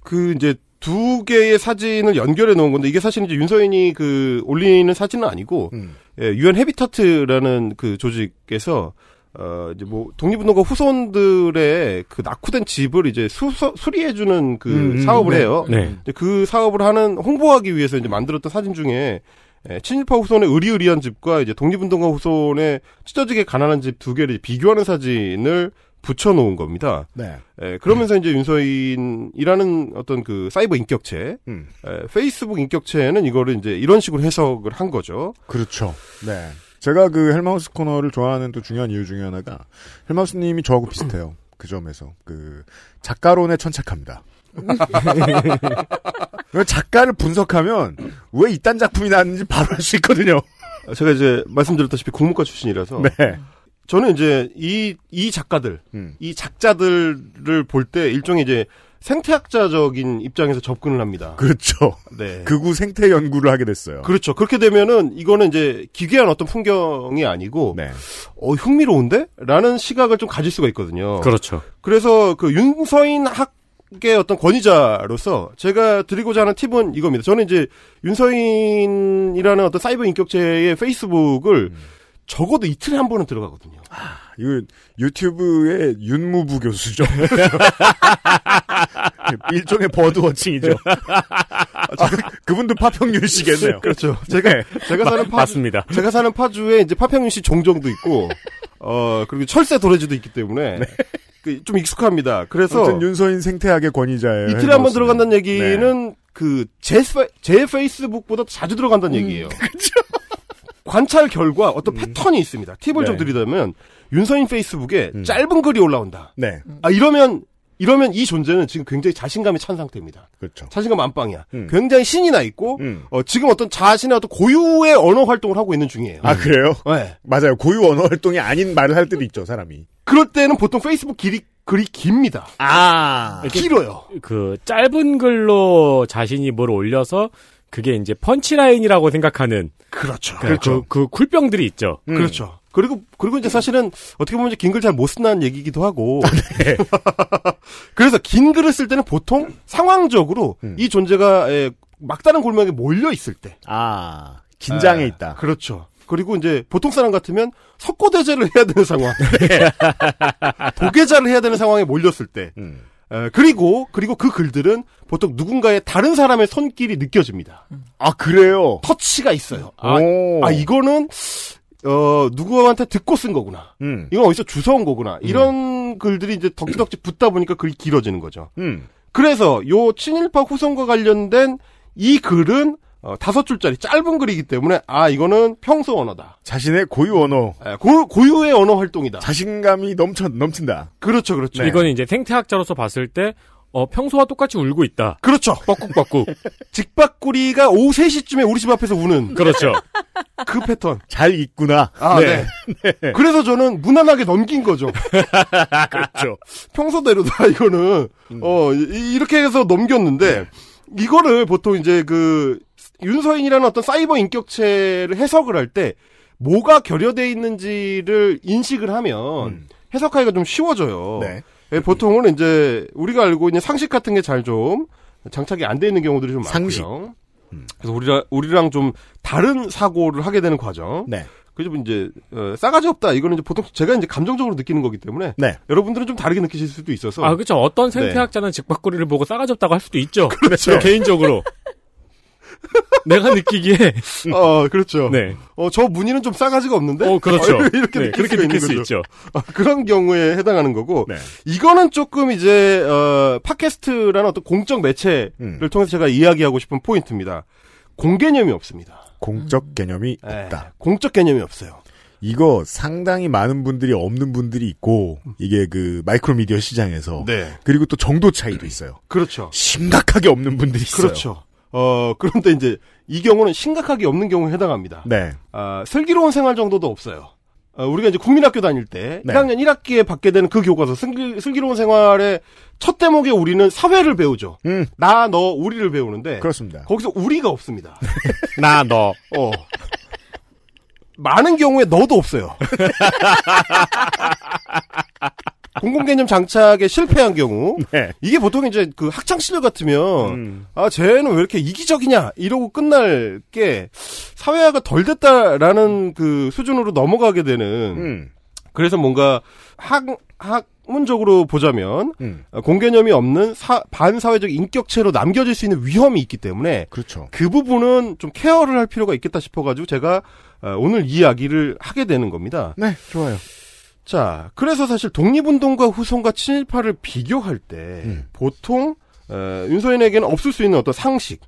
그 이제 두 개의 사진을 연결해 놓은 건데 이게 사실 이제 윤서인이 그 올리는 사진은 아니고 음. 예, 유엔 헤비타트라는 그 조직에서 어, 이제 뭐, 독립운동가 후손들의 그 낙후된 집을 이제 수, 수리해 주는 그 음, 음, 사업을 네. 해요. 네. 이제 그 사업을 하는, 홍보하기 위해서 이제 만들었던 사진 중에, 예, 친일파 후손의 의리의리한 집과 이제 독립운동가 후손의 찢어지게 가난한 집 두 개를 비교하는 사진을 붙여놓은 겁니다. 네. 예, 그러면서 이제 윤서인이라는 어떤 그 사이버 인격체, 음. 예, 페이스북 인격체는 이거를 이제 이런 식으로 해석을 한 거죠. 그렇죠. 네. 제가 그 헬마우스 코너를 좋아하는 또 중요한 이유 중에 하나가 헬마우스님이 저하고 비슷해요. 그 점에서 그 작가론에 천착합니다. 작가를 분석하면 왜 이딴 작품이 나왔는지 바로 알 수 있거든요. 제가 이제 말씀드렸다시피 국문과 출신이라서 네. 저는 이제 이, 이 작가들, 음. 이 작자들을 볼 때 일종의 이제 생태학자적인 입장에서 접근을 합니다. 그렇죠. 네. 극우 생태 연구를 하게 됐어요. 그렇죠. 그렇게 되면은 이거는 이제 기괴한 어떤 풍경이 아니고 네. 어 흥미로운데? 라는 시각을 좀 가질 수가 있거든요. 그렇죠. 그래서 그 윤서인 학 의 어떤 권위자로서 제가 드리고자 하는 팁은 이겁니다. 저는 이제 윤서인이라는 어떤 사이버 인격체의 페이스북을 적어도 이틀에 한 번은 들어가거든요. 이거 유튜브의 윤무부 교수죠. 일종의 버드워칭이죠. 아, 그분도 파평윤 씨겠네요. 그렇죠. 제가 네. 제가 사는 파주, 맞습니다. 제가 사는 파주에 이제 파평윤 씨 종정도 있고 어 그리고 철새 도래지도 있기 때문에 그, 좀 익숙합니다. 그래서 아무튼 윤서인 생태학의 권위자예요. 이틀에 한 번. 들어간다는 얘기는 네. 그제 제 페이스북보다 자주 들어간다는 얘기예요. 관찰 결과 어떤 패턴이 있습니다. 팁을 좀 네. 드리자면 윤서인 페이스북에 짧은 글이 올라온다. 네. 아 이러면 이러면 이 존재는 지금 굉장히 자신감이 찬 상태입니다. 그렇죠. 자신감 안방이야. 음. 굉장히 신이 나 있고 음. 어, 지금 어떤 자신의 어떤 고유의 언어 활동을 하고 있는 중이에요. 아 그래요? 네. 맞아요. 고유 언어 활동이 아닌 말을 할 때도 있죠, 사람이. 그럴 때는 보통 페이스북 길이 글이 깁니다. 아. 길어요. 그 짧은 글로 자신이 뭘 올려서 그게 이제 펀치라인이라고 생각하는 그렇죠. 그, 그, 그 쿨병들이 있죠. 음. 그렇죠. 그리고 그리고 이제 사실은 어떻게 보면 긴글 잘 못 쓴다는 얘기기도 하고. 네. 그래서 긴 글을 쓸 때는 보통 상황적으로 음. 이 존재가 에, 막다른 골목에 몰려 있을 때. 아. 긴장해 에, 있다. 그렇죠. 그리고 이제 보통 사람 같으면 석고대제를 해야 되는 상황. 도계자를 해야 되는 상황에 몰렸을 때. 음. 에, 그리고 그리고 그 글들은 보통 누군가의 다른 사람의 손길이 느껴집니다. 아, 그래요? 터치가 있어요. 아, 오. 아, 이거는 어 누구한테 듣고 쓴 거구나. 음. 이건 어디서 주워온 거구나. 이런 글들이 이제 덕지덕지 붙다 보니까 글이 길어지는 거죠. 음. 그래서 요 친일파 후손과 관련된 이 글은 어, 다섯 줄짜리 짧은 글이기 때문에 아 이거는 평소 언어다. 자신의 고유 언어. 예, 고, 고유의 언어 활동이다. 자신감이 넘쳐, 넘친다. 그렇죠, 그렇죠. 이거는 이제 생태학자로서 봤을 때 어, 평소와 똑같이 울고 있다. 그렇죠. 뻐꾹뻐꾹. 직박구리가 오후 3시쯤에 우리 집 앞에서 우는 그렇죠. 그 패턴. 잘 있구나. 아, 네. 그래서 저는 무난하게 넘긴 거죠. 그렇죠. 평소대로다 이거는 어 이- 이렇게 해서 넘겼는데 이거를 보통 이제 그 윤서인이라는 어떤 사이버 인격체를 해석을 할 때 뭐가 결여돼 있는지를 인식을 하면 해석하기가 좀 쉬워져요. 네. 예, 보통은 이제 우리가 알고 있는 상식 같은 게 잘 좀 장착이 안 돼 있는 경우들이 좀 상식. 많고요. 그래서 우리랑 우리랑 좀 다른 사고를 하게 되는 과정. 네. 그래서 이제 어, 싸가지 없다. 이거는 이제 보통 제가 이제 감정적으로 느끼는 거기 때문에 네. 여러분들은 좀 다르게 느끼실 수도 있어서 아, 그렇죠. 어떤 네. 생태학자는 직박구리를 보고 싸가지 없다고 할 수도 있죠. 그렇죠. 개인적으로. 내가 느끼기에. 어, 그렇죠. 네. 어, 저 문의는 좀 싸가지가 없는데? 어, 그렇죠. 어, 이렇게 네, 느낄 그렇게 느낄 수 거죠. 있죠. 어, 그런 경우에 해당하는 거고, 네. 이거는 조금 이제, 어, 팟캐스트라는 어떤 공적 매체를 음. 통해서 제가 이야기하고 싶은 포인트입니다. 공개념이 없습니다. 공적 개념이 예, 없다. 공적 개념이 없어요. 이거 상당히 많은 분들이 없는 분들이 있고 이게 그 마이크로미디어 시장에서 네. 그리고 또 정도 차이도 있어요. 그렇죠. 심각하게 없는 분들이 있어요. 그렇죠. 어, 그런데 이제 이 경우는 심각하게 없는 경우에 해당합니다. 네. 아, 슬기로운 생활 정도도 없어요. 어, 우리가 이제 국민학교 다닐 때 네. 1학년 1학기에 받게 되는 그 교과서 슬기, 슬기로운 생활의 첫 대목에 우리는 사회를 배우죠. 음. 나, 너, 우리를 배우는데 그렇습니다. 거기서 우리가 없습니다. 나, 너. 어. 많은 경우에 너도 없어요. 공공개념 장착에 실패한 경우 네. 이게 보통 이제 그 학창 시절 같으면 음. 아 쟤는 왜 이렇게 이기적이냐 이러고 끝날 게 사회화가 덜 됐다라는 그 수준으로 넘어가게 되는 음. 그래서 뭔가 학 학문적으로 보자면 음. 어, 공개념이 없는 사- 반사회적 인격체로 남겨질 수 있는 위험이 있기 때문에 그렇죠. 그 부분은 좀 케어를 할 필요가 있겠다 싶어가지고 제가 어, 오늘 이 이야기를 하게 되는 겁니다. 네, 좋아요. 자, 그래서 사실 독립운동가 후손과 친일파를 비교할 때 음. 보통 어, 윤서인에게는 없을 수 있는 어떤 상식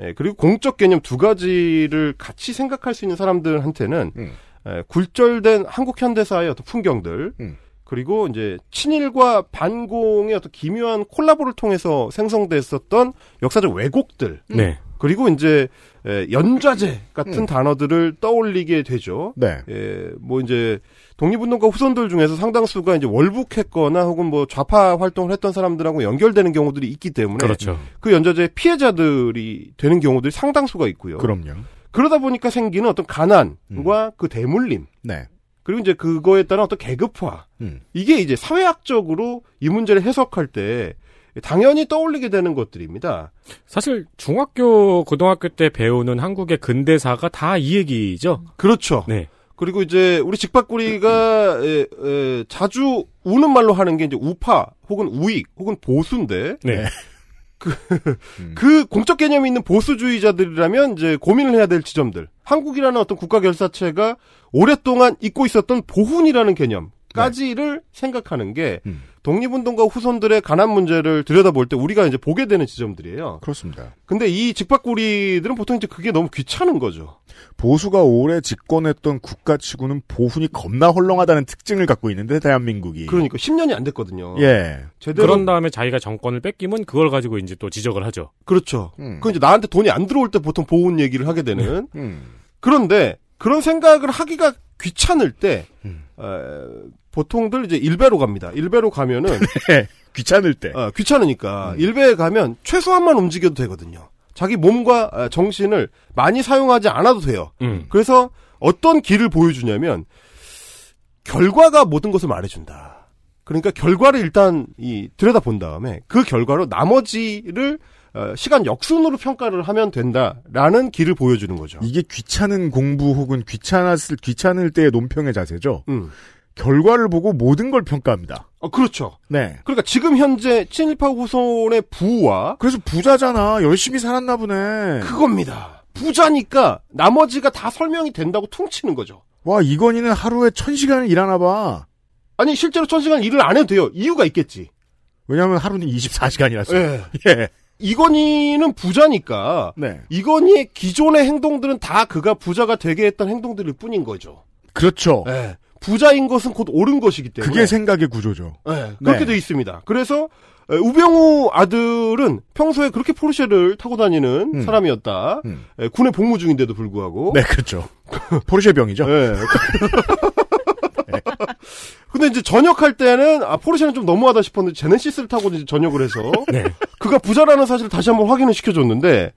예, 그리고 공적 개념 두 가지를 같이 생각할 수 있는 사람들한테는 음. 에, 굴절된 한국 현대사의 어떤 풍경들 음. 그리고 이제 친일과 반공의 어떤 기묘한 콜라보를 통해서 생성됐었던 역사적 왜곡들 네. 그리고 이제 에, 연좌제 같은 음. 단어들을 떠올리게 되죠. 네. 예, 뭐 이제 독립운동가 후손들 중에서 상당수가 이제 월북했거나 혹은 뭐 좌파 활동을 했던 사람들하고 연결되는 경우들이 있기 때문에 그렇죠. 그 연좌제의 피해자들이 되는 경우들이 상당수가 있고요. 그럼요. 그러다 보니까 생기는 어떤 가난과 그 대물림 네. 그리고 이제 그거에 따른 어떤 계급화 음. 이게 이제 사회학적으로 이 문제를 해석할 때 당연히 떠올리게 되는 것들입니다. 사실 중학교, 고등학교 때 배우는 한국의 근대사가 다 이 얘기죠. 그렇죠. 네. 그리고 이제 우리 직박구리가 에, 에, 자주 우는 말로 하는 게 이제 우파 혹은 우익 혹은 보수인데 네. 그 공적 개념이 있는 보수주의자들이라면 이제 고민을 해야 될 지점들. 한국이라는 어떤 국가 결사체가 오랫동안 잊고 있었던 보훈이라는 개념 까지를 생각하는 게 음. 독립운동가 후손들의 가난 문제를 들여다볼 때 우리가 이제 보게 되는 지점들이에요. 그렇습니다. 근데 이 직박구리들은 보통 이제 그게 너무 귀찮은 거죠. 보수가 오래 집권했던 국가치고는 보훈이 겁나 헐렁하다는 특징을 갖고 있는데 대한민국이. 그러니까 10년이 안 됐거든요. 예. 제대로 그런 다음에 자기가 정권을 뺏기면 그걸 가지고 이제 또 지적을 하죠. 그렇죠. 음. 그 이제 나한테 돈이 안 들어올 때 보통 보훈 얘기를 하게 되는. 음. 그런데 그런 생각을 하기가 귀찮을 때 음. 에, 보통들 이제 일배로 갑니다. 일배로 가면은 네. 귀찮을 때. 어, 귀찮으니까 음. 일배에 가면 최소한만 움직여도 되거든요. 자기 몸과 아, 정신을 많이 사용하지 않아도 돼요. 음. 그래서 어떤 길을 보여주냐면 결과가 모든 것을 말해준다. 그러니까 결과를 일단 이 들여다 본 다음에 그 결과로 나머지를 어, 시간 역순으로 평가를 하면 된다라는 길을 보여주는 거죠. 이게 귀찮은 공부 혹은 귀찮았을 귀찮을 때의 논평의 자세죠. 음. 결과를 보고 모든 걸 평가합니다. 어, 그렇죠. 네. 그러니까 지금 현재 친일파 후손의 부와 그래서 부자잖아. 열심히 살았나 보네. 그겁니다. 부자니까 나머지가 다 설명이 된다고 퉁치는 거죠. 와, 이건희는 하루에 천 시간을 일하나 봐. 아니 실제로 천 시간 일을 안 해도 돼요. 이유가 있겠지. 왜냐하면 하루는 24시간이라서. 예. 예. 이건희는 부자니까 네. 이건희의 기존의 행동들은 다 그가 부자가 되게 했던 행동들일 뿐인 거죠. 그렇죠. 예. 부자인 것은 곧 옳은 것이기 때문에. 그게 생각의 구조죠. 예, 그렇게 네. 돼 있습니다. 그래서 에, 우병우 아들은 평소에 그렇게 포르쉐를 타고 다니는 음. 사람이었다. 음. 에, 군에 복무 중인데도 불구하고. 네, 그렇죠. 포르쉐 병이죠. 예. 근데 이제 전역할 때는 아 포르쉐는 좀 너무하다 싶었는데 제네시스를 타고 이제 전역을 해서 네. 그가 부자라는 사실을 다시 한번 확인을 시켜줬는데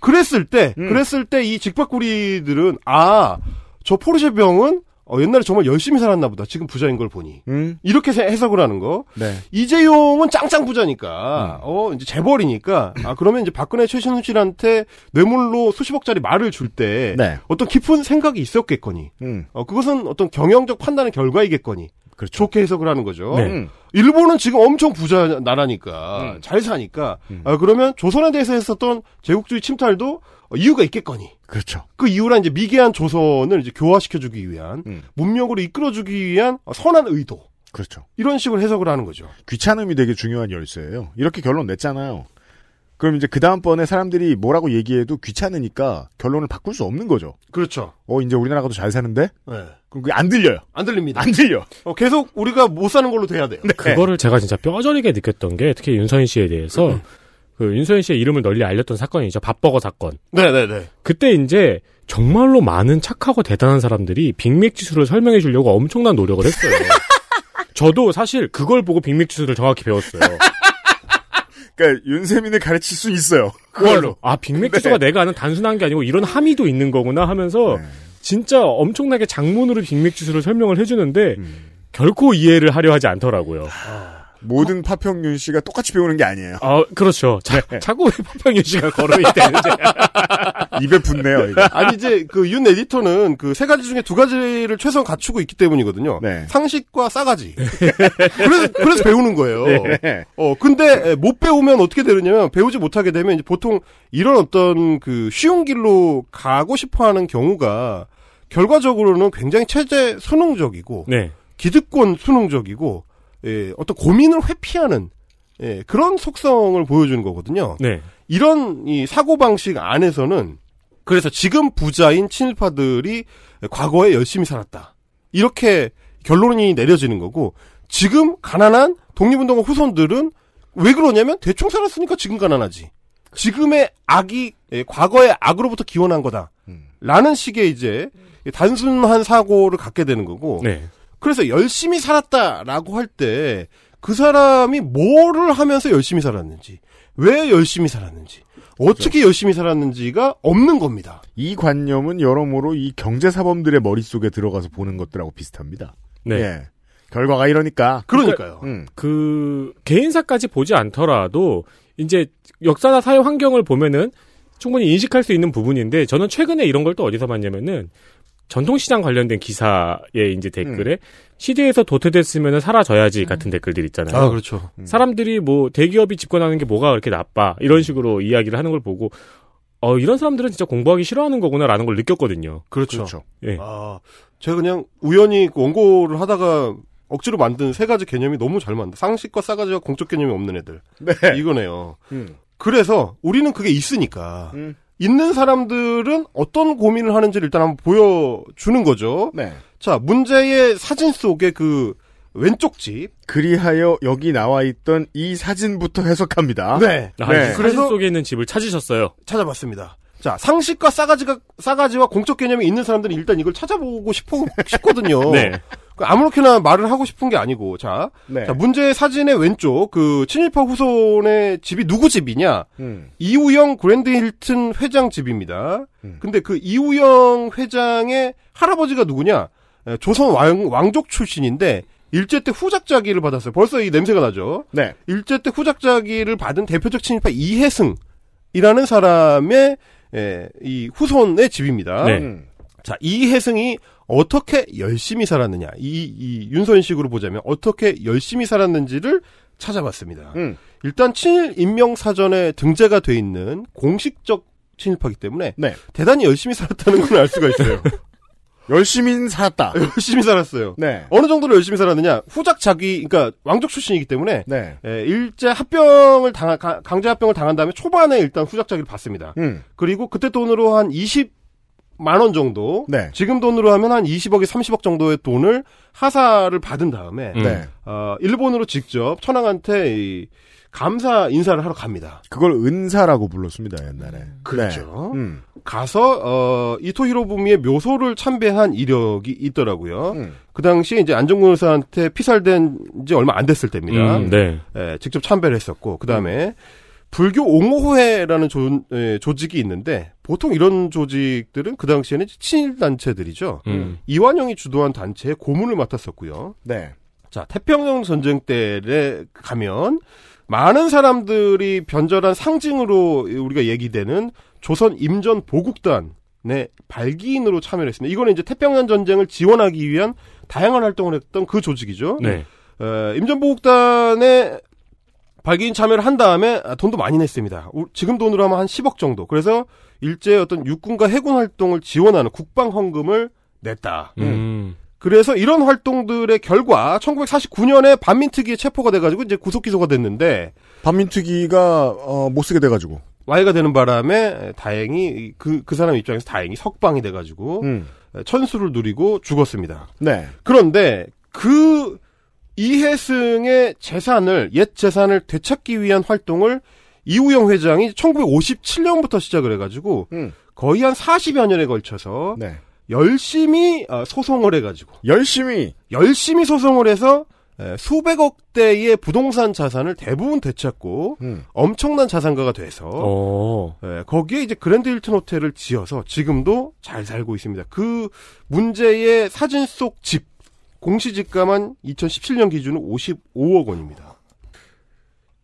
그랬을 때 음. 그랬을 때 이 직박구리들은 아 저 포르쉐 병은 어, 옛날에 정말 열심히 살았나 보다 지금 부자인 걸 보니 음. 이렇게 세- 해석을 하는 거 네. 이재용은 짱짱 부자니까 어 이제 재벌이니까 아 그러면 이제 박근혜 최신훈 씨한테 뇌물로 수십억짜리 말을 줄 때 네. 어떤 깊은 생각이 있었겠거니 음. 어 그것은 어떤 경영적 판단의 결과이겠거니 그렇죠. 좋게 해석을 하는 거죠. 네. 음. 일본은 지금 엄청 부자 나라니까 음. 잘 사니까 음. 아, 그러면 조선에 대해서 했었던 제국주의 침탈도 어, 이유가 있겠거니. 그렇죠. 그 이유란 이제 미개한 조선을 이제 교화시켜주기 위한 음. 문명으로 이끌어주기 위한 어, 선한 의도 그렇죠. 이런 식으로 해석을 하는 거죠. 귀찮음이 되게 중요한 열쇠예요. 이렇게 결론 냈잖아요. 그럼 이제 그 다음번에 사람들이 뭐라고 얘기해도 귀찮으니까 결론을 바꿀 수 없는 거죠. 그렇죠. 어, 이제 우리나라가 더 잘 사는데? 네. 그럼 그게 안 들려요. 안 들립니다. 안 들려. 어, 계속 우리가 못 사는 걸로 돼야 돼요. 그거를 제가 진짜 뼈저리게 느꼈던 게 특히 윤서인 씨에 대해서 그 윤서인 씨의 이름을 널리 알렸던 사건이죠. 밥버거 사건. 네네네. 그때 이제 정말로 많은 착하고 대단한 사람들이 빅맥 지수를 설명해 주려고 엄청난 노력을 했어요. 저도 사실 그걸 보고 빅맥 지수를 정확히 배웠어요. 그러니까 윤세민을 가르칠 수 있어요. 그걸로. 아, 빅맥 네. 지수가 내가 아는 단순한 게 아니고 이런 함의도 있는 거구나 하면서 네. 진짜 엄청나게 장문으로 빅맥 지수를 설명을 해주는데 음. 결코 이해를 하려 하지 않더라고요. 모든 파평윤 씨가 똑같이 배우는 게 아니에요. 아, 그렇죠. 자, 자꾸 왜 파평윤 씨가 거론이 되는지. 입에 붙네요, 이거. 아니 이제 그 윤 에디터는 그 세 가지 중에 두 가지를 최소한 갖추고 있기 때문이거든요. 네. 상식과 싸가지. 그래서 그래서 배우는 거예요. 네. 어 근데 못 배우면 어떻게 되느냐면 배우지 못하게 되면 이제 보통 이런 어떤 그 쉬운 길로 가고 싶어 하는 경우가 결과적으로는 굉장히 체제 수능적이고 네. 기득권 수능적이고 예, 어떤 고민을 회피하는 예, 그런 속성을 보여주는 거거든요. 네. 이런 이 사고 방식 안에서는 그래서 지금 부자인 친일파들이 과거에 열심히 살았다. 이렇게 결론이 내려지는 거고 지금 가난한 독립운동가 후손들은 왜 그러냐면 대충 살았으니까 지금 가난하지. 지금의 악이 예, 과거의 악으로부터 기원한 거다. 라는 식의 이제 단순한 사고를 갖게 되는 거고 네. 그래서 열심히 살았다라고 할 때 그 사람이 뭐를 하면서 열심히 살았는지, 왜 열심히 살았는지, 어떻게 열심히 살았는지가 없는 겁니다. 이 관념은 여러모로 이 경제사범들의 머릿속에 들어가서 보는 것들하고 비슷합니다. 네. 예. 결과가 이러니까. 그러니까요. 음. 그 개인사까지 보지 않더라도 이제 역사나 사회 환경을 보면은 충분히 인식할 수 있는 부분인데 저는 최근에 이런 걸 또 어디서 봤냐면은 전통시장 관련된 기사에 이제 댓글에 시대에서 도태됐으면 사라져야지 같은 댓글들 있잖아요. 아, 그렇죠. 사람들이 뭐 대기업이 집권하는 게 뭐가 그렇게 나빠 이런 식으로 이야기를 하는 걸 보고 어 이런 사람들은 진짜 공부하기 싫어하는 거구나라는 걸 느꼈거든요. 그렇죠. 예. 아, 제가 그냥 우연히 그 원고를 하다가 억지로 만든 세 가지 개념이 너무 잘 맞는다. 상식과 싸가지와 공적 개념이 없는 애들. 네. 이거네요. 음. 그래서 우리는 그게 있으니까 음. 있는 사람들은 어떤 고민을 하는지를 일단 한번 보여주는 거죠. 네. 자, 문제의 사진 속에 그 왼쪽 집. 그리하여 여기 나와 있던 이 사진부터 해석합니다. 네. 아, 네. 이 사진 속에 있는 집을 찾으셨어요. 찾아봤습니다. 자, 상식과 싸가지가, 싸가지와 공적 개념이 있는 사람들은 일단 이걸 찾아보고 싶어, 싶거든요. 네. 그 아무렇게나 말을 하고 싶은 게 아니고, 자. 네. 자, 문제의 사진의 왼쪽, 그, 친일파 후손의 집이 누구 집이냐? 음. 이우영 그랜드 힐튼 회장 집입니다. 음. 근데 그 이우영 회장의 할아버지가 누구냐? 에, 조선 왕, 왕족 출신인데, 일제 때 후작자기를 받았어요. 벌써 이 냄새가 나죠? 네. 일제 때 후작자기를 받은 대표적 친일파 이혜승이라는 사람의 에, 이 후손의 집입니다. 네. 음. 자, 이혜승이 어떻게 열심히 살았느냐. 이, 이 윤선식으로 보자면 어떻게 열심히 살았는지를 찾아봤습니다. 음. 일단 친일 인명 사전에 등재가 돼 있는 공식적 친일파기 때문에 네. 대단히 열심히 살았다는 걸 알 수가 있어요. 열심히 살았다. 열심히 살았어요. 네. 어느 정도로 열심히 살았느냐? 후작 자기, 그러니까 왕족 출신이기 때문에 네. 에, 일제 합병을 당 가- 강제 합병을 당한 다음에 초반에 일단 후작 자기를 받습니다. 음. 그리고 그때 돈으로 한 20 만 원 정도, 네. 지금 돈으로 하면 한 20억에 30억 정도의 돈을 하사를 받은 다음에 음. 네. 어, 일본으로 직접 천황한테 이 감사 인사를 하러 갑니다. 그걸 은사라고 불렀습니다, 옛날에. 그렇죠. 네. 음. 가서 어, 이토 히로부미의 묘소를 참배한 이력이 있더라고요. 음. 그 당시에 이제 안정근 의사한테 피살된 지 얼마 안 됐을 때입니다. 음, 네. 예, 직접 참배를 했었고 그 다음에 불교 옹호회라는 조, 예, 조직이 있는데 보통 이런 조직들은 그 당시에는 친일 단체들이죠. 음. 이완영이 주도한 단체의 고문을 맡았었고요. 네. 자 태평양 전쟁 때에 가면 많은 사람들이 변절한 상징으로 우리가 얘기되는 조선 임전 보국단의 발기인으로 참여를 했습니다. 이거는 이제 태평양 전쟁을 지원하기 위한 다양한 활동을 했던 그 조직이죠. 네. 어, 임전보국단에 발기인 참여를 한 다음에 아, 돈도 많이 냈습니다. 우- 지금 돈으로 하면 한 10억 정도. 그래서 일제 어떤 육군과 해군 활동을 지원하는 국방 헌금을 냈다. 음. 그래서 이런 활동들의 결과 1949년에 반민특위에 체포가 돼가지고 이제 구속 기소가 됐는데 반민특위가 어, 못 쓰게 돼가지고. 와해가 되는 바람에 다행히 그그 사람 입장에서 다행히 석방이 돼가지고 음. 천수를 누리고 죽었습니다. 네. 그런데 그 이혜승의 재산을 옛 재산을 되찾기 위한 활동을 이우영 회장이 1957년부터 시작을 해가지고 음. 거의 한 40여 년에 걸쳐서 네. 열심히 어, 소송을 해가지고 열심히 열심히 소송을 해서 에, 수백억 대의 부동산 자산을 대부분 되찾고 음. 엄청난 자산가가 돼서 어. 에, 거기에 이제 그랜드 힐튼 호텔을 지어서 지금도 잘 살고 있습니다. 그 문제의 사진 속 집 공시지가만 2017년 기준으로 55억 원입니다.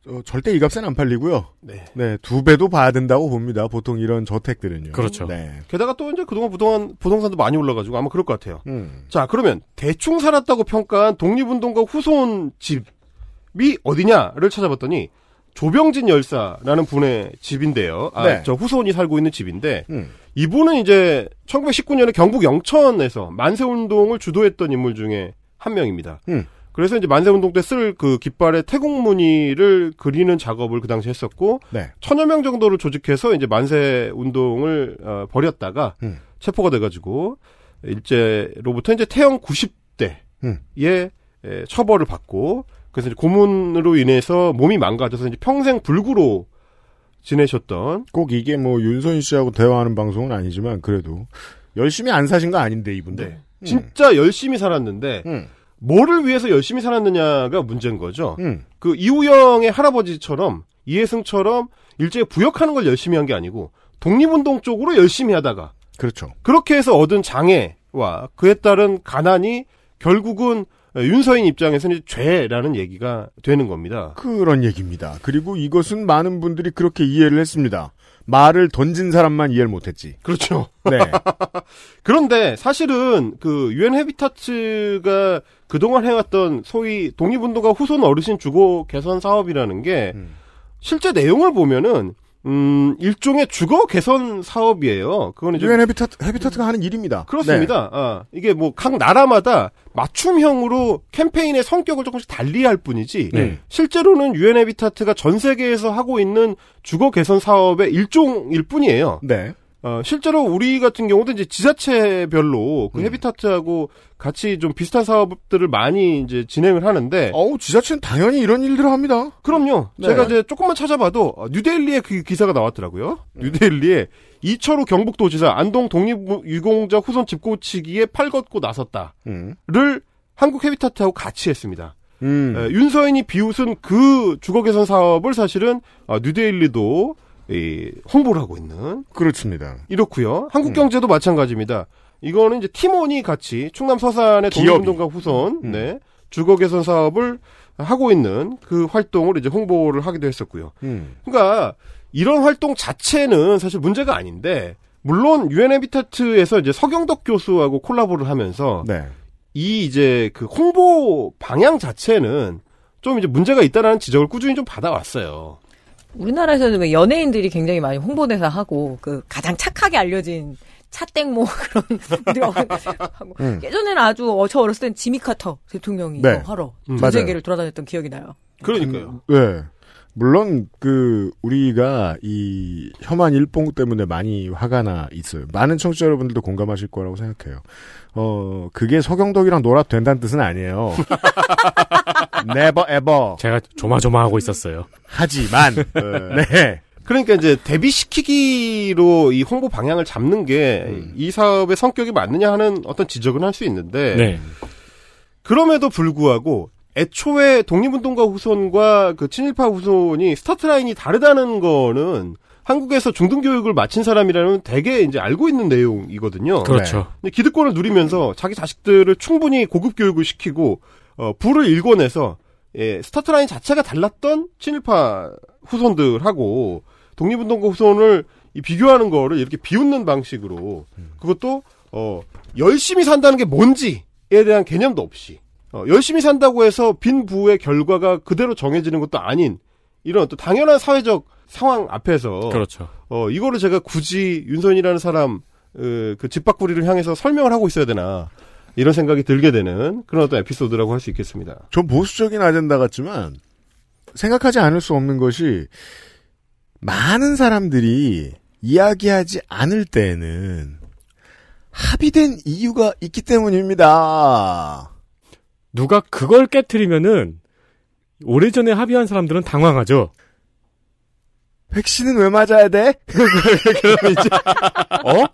어, 절대 이 값엔 안 팔리고요. 네. 네, 두 배도 봐야 된다고 봅니다. 보통 이런 저택들은요. 그렇죠. 네. 게다가 또 이제 그동안 부동산, 부동산도 많이 올라가지고 아마 그럴 것 같아요. 음. 자, 그러면 대충 살았다고 평가한 독립운동가 후손 집이 어디냐를 찾아봤더니 조병진 열사라는 분의 집인데요. 아, 네. 저 후손이 살고 있는 집인데 음. 이분은 이제 1919년에 경북 영천에서 만세 운동을 주도했던 인물 중에 한 명입니다. 음. 그래서 이제 만세 운동 때 쓸 그 깃발의 태국 무늬를 그리는 작업을 그 당시 했었고 네. 천여 명 정도를 조직해서 이제 만세 운동을 어, 벌였다가 음. 체포가 돼가지고 일제로부터 이제 태형 90대에 음. 에, 처벌을 받고 그래서 이제 고문으로 인해서 몸이 망가져서 이제 평생 불구로 지내셨던 꼭 이게 뭐 윤선 씨하고 대화하는 방송은 아니지만 그래도 열심히 안 사신 거 아닌데 이분들. 네. 진짜 열심히 살았는데 음. 뭐를 위해서 열심히 살았느냐가 문제인 거죠. 음. 그 이우영의 할아버지처럼 이해승처럼 일제에 부역하는 걸 열심히 한 게 아니고 독립운동 쪽으로 열심히 하다가 그렇죠. 그렇게 해서 얻은 장애와 그에 따른 가난이 결국은 윤서인 입장에서는 죄라는 얘기가 되는 겁니다. 그런 얘기입니다. 그리고 이것은 많은 분들이 그렇게 이해를 했습니다. 말을 던진 사람만 이해를 못했지. 그렇죠. 네. 그런데 사실은 그 유엔 헤비타츠가 그동안 해왔던 소위 독립운동가 후손 어르신 주거 개선 사업이라는 게 음. 실제 내용을 보면은 음 일종의 주거 개선 사업이에요. 그거는 이제 유엔 헤비타트, 헤비타트가 하는 일입니다. 그렇습니다. 아, 이게 뭐 각 나라마다 맞춤형으로 캠페인의 성격을 조금씩 달리할 뿐이지 네. 실제로는 유엔 헤비타트가 전 세계에서 하고 있는 주거 개선 사업의 일종일 뿐이에요. 네. 어, 실제로 우리 같은 경우도 이제 지자체별로 그 헤비타트하고 같이 좀 비슷한 사업들을 많이 이제 진행을 하는데. 어우, 지자체는 당연히 이런 일들을 합니다. 그럼요. 네. 제가 이제 조금만 찾아봐도 어, 뉴델리에 그 기사가 나왔더라고요. 뉴델리에 이철우 경북도지사 안동 독립유공자 후손 집 고치기에 팔 걷고 나섰다를 음. 한국 헤비타트하고 같이 했습니다. 음. 에, 윤서인이 비웃은 그 주거 개선 사업을 사실은 어, 뉴데일리도 이, 홍보를 하고 있는 그렇습니다. 이렇고요. 음. 한국경제도 마찬가지입니다. 이거는 이제 팀원이 같이 충남 서산의. 독립운동가 후손 음. 네, 주거 개선 사업을 하고 있는 그 활동을 이제 홍보를 하기도 했었고요. 음. 그러니까 이런 활동 자체는 사실 문제가 아닌데 물론 유엔 헤비타트에서 이제 서경덕 교수하고 콜라보를 하면서 네. 이 이제 그 홍보 방향 자체는 좀 이제 문제가 있다라는 지적을 꾸준히 좀 받아왔어요. 우리나라에서는 왜 연예인들이 굉장히 많이 홍보대사 하고 그 가장 착하게 알려진 차땡모 그런 하고 음. 예전에는 아주 어, 저 어렸을 땐 지미 카터 대통령이 네. 하러 음, 전. 세계를 돌아다녔던 기억이 나요. 그러니까요. 네. 물론 그 우리가 이 혐한 일봉 때문에 많이 화가 나 있어요. 많은 청취자 여러분들도 공감하실 거라고 생각해요. 어 그게 서경덕이랑 놀아도 된다는 뜻은 아니에요. never ever. 제가 조마조마하고 있었어요. 하지만 네. 그러니까 이제 데뷔시키기로 이 홍보 방향을 잡는 게이 사업의 성격이 맞느냐 하는 어떤 지적은 할 수 있는데 네. 그럼에도 불구하고 애초에 독립운동가 후손과 그 친일파 후손이 스타트 라인이 다르다는 거는 한국에서 중등교육을 마친 사람이라면 대개 이제 알고 있는 내용이거든요. 그렇죠. 근데 기득권을 누리면서 자기 자식들을 충분히 고급 교육을 시키고 어, 부를 일궈내서 예, 스타트 라인 자체가 달랐던 친일파 후손들하고 독립운동가 후손을 이 비교하는 거를 이렇게 비웃는 방식으로 그것도 어, 열심히 산다는 게 뭔지에 대한 개념도 없이 어, 열심히 산다고 해서 빈 부의 결과가 그대로 정해지는 것도 아닌 이런 또 당연한 사회적 상황 앞에서 그렇죠. 어, 이거를 제가 굳이 윤서인이라는 사람, 어, 그 집밖구리를 향해서 설명을 하고 있어야 되나, 이런 생각이 들게 되는 그런 어떤 에피소드라고 할 수 있겠습니다. 좀 보수적인 아젠다 같지만 생각하지 않을 수 없는 것이 많은 사람들이 이야기하지 않을 때에는 합의된 이유가 있기 때문입니다. 누가 그걸 깨트리면은 오래전에 합의한 사람들은 당황하죠. 백신은 왜 맞아야 돼? 그럼 이제 어?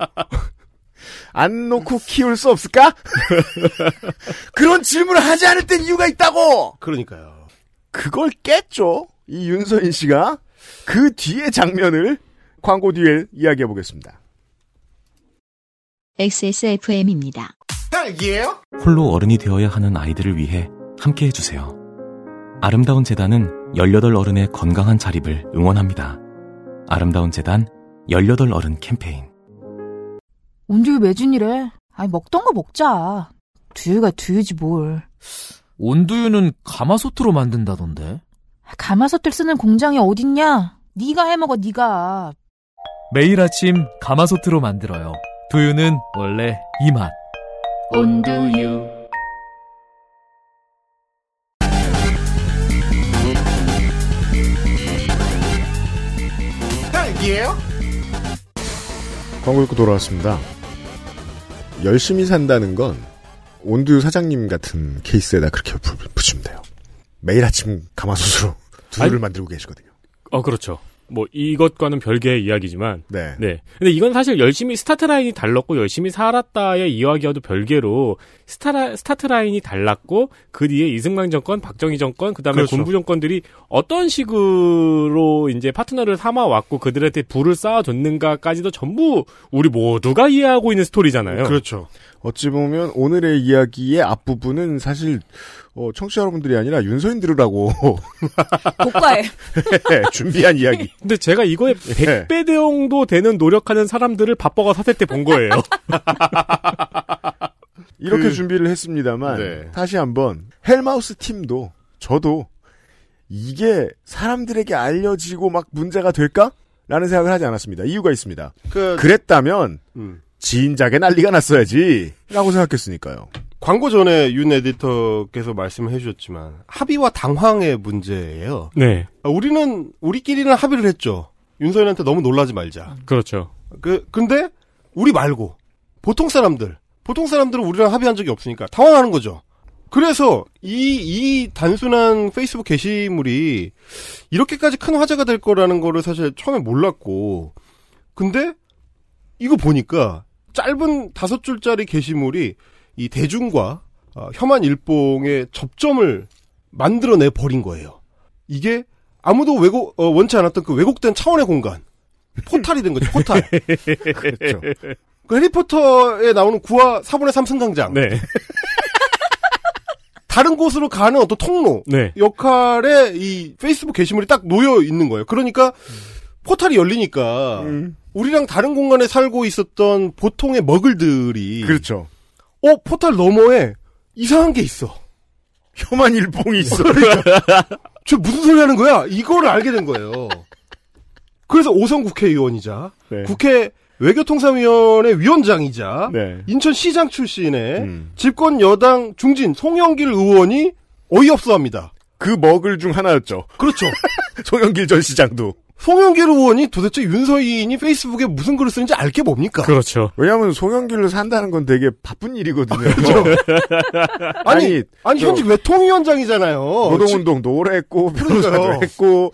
안 놓고 키울 수 없을까? 그런 질문을 하지 않을 땐 이유가 있다고! 그러니까요. 그걸 깼죠. 이 윤서인 씨가. 그 뒤의 장면을 광고 뒤에 이야기해 보겠습니다. XSFM입니다. 딸기예요? 홀로 어른이 되어야 하는 아이들을 위해 함께 해주세요. 아름다운 재단은 18 어른의 건강한 자립을 응원합니다. 아름다운 재단 18 어른 캠페인. 온두유 매진이래. 아니, 먹던 거 먹자. 두유가 두유지 뭘. 온두유는 가마솥으로 만든다던데. 가마솥을 쓰는 공장이 어딨냐? 네가 해먹어, 네가. 매일 아침 가마솥으로 만들어요. 두유는 원래 이 맛. 온두유. 딸기예요? 광고 읽고 돌아왔습니다. 열심히 산다는 건 온두유 사장님 같은 케이스에다 그렇게 부- 붙이면 돼요. 매일 아침 가마솥으로 두유를 아니- 만들고 계시거든요. 어, 그렇죠. 뭐, 이것과는 별개의 이야기지만. 네. 네. 근데 이건 사실 열심히 스타트 라인이 달랐고, 열심히 살았다의 이야기와도 별개로, 스타라, 스타트 라인이 달랐고, 그 뒤에 이승만 정권, 박정희 정권, 그 다음에 그렇죠. 군부 정권들이 어떤 식으로 이제 파트너를 삼아 왔고, 그들한테 부를 쌓아줬는가까지도 전부 우리 모두가 이해하고 있는 스토리잖아요. 그렇죠. 어찌 보면 오늘의 이야기의 앞부분은 사실 어, 청취자 여러분들이 아니라 윤서인 들으라고 고가에 준비한 이야기. 근데 제가 이거에 네. 100배 대용도 되는 노력하는 사람들을 밥버거 사태 때 본 거예요. 이렇게 그- 준비를 했습니다만 네. 다시 한번 헬마우스 팀도 저도 이게 사람들에게 알려지고 막 문제가 될까? 라는 생각을 하지 않았습니다. 이유가 있습니다. 그- 그랬다면 음. 지인작에 난리가 났어야지 라고 생각했으니까요. 광고 전에 윤 에디터께서 말씀을 해주셨지만 합의와 당황의 문제예요. 네. 아, 우리는 우리끼리는 합의를 했죠. 윤서인한테 너무 놀라지 말자. 그렇죠. 그 근데 우리 말고 보통 사람들 보통 사람들은 우리랑 합의한 적이 없으니까 당황하는 거죠. 그래서 이, 이 단순한 페이스북 게시물이 이렇게까지 큰 화제가 될 거라는 거를 사실 처음에 몰랐고, 근데 이거 보니까 짧은 다섯 줄짜리 게시물이 이 대중과 어, 혐한 일봉의 접점을 만들어내 버린 거예요. 이게 아무도 왜곡, 어, 원치 않았던 그 왜곡된 차원의 공간. 포탈이 된 거죠, 포탈. 그렇죠. 그 해리포터에 나오는 9화 4분의 3 승강장. 네. 다른 곳으로 가는 어떤 통로 네. 역할에 이 페이스북 게시물이 딱 놓여 있는 거예요. 그러니까 포탈이 열리니까 우리랑 다른 공간에 살고 있었던 보통의 머글들이 그렇죠. 어 포탈 너머에 이상한 게 있어. 혐한 일봉이 있어. 저 무슨 소리 하는 거야? 이거를 알게 된 거예요. 그래서 오성 국회의원이자 네. 국회 외교통상위원회 위원장이자 네. 인천시장 출신의 음. 집권 여당 중진 송영길 의원이 어이없어합니다. 그 먹을 중 하나였죠. 그렇죠. 송영길 전 시장도. 송영길 의원이 도대체 윤서인이 페이스북에 무슨 글을 쓰는지 알게 뭡니까? 그렇죠. 왜냐하면 송영길을 산다는 건 되게 바쁜 일이거든요. 아니, 아니, 현직 외통위원장이잖아요. 노동운동도 오래 했고 그러니까요. 변호사도 했고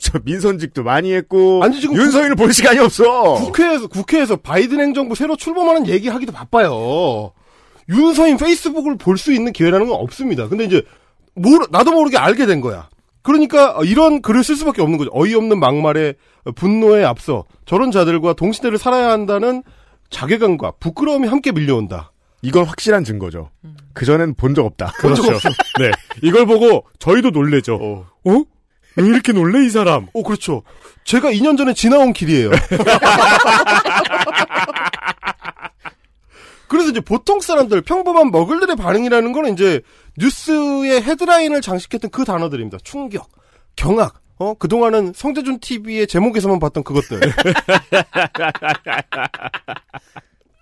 저 민선직도 많이 했고 아니, 지금 윤서인을 볼 시간이 없어. 국회에서 국회에서 바이든 행정부 새로 출범하는 얘기하기도 바빠요. 윤서인 페이스북을 볼 수 있는 기회라는 건 없습니다. 근데 이제 모르, 나도 모르게 알게 된 거야. 그러니까 이런 글을 쓸 수밖에 없는 거죠. 어이없는 막말에 분노에 앞서 저런 자들과 동시대를 살아야 한다는 자괴감과 부끄러움이 함께 밀려온다. 이건 확실한 증거죠. 그 전엔 본 적 없다. 그렇죠. 네. 이걸 보고 저희도 놀래죠. 어? 왜 이렇게 놀래, 이 사람? 오, 그렇죠. 제가 2년 전에 지나온 길이에요. 그래서 이제 보통 사람들, 평범한 머글들의 반응이라는 거는 이제 뉴스의 헤드라인을 장식했던 그 단어들입니다. 충격, 경악, 어, 그동안은 성재준 TV의 제목에서만 봤던 그것들.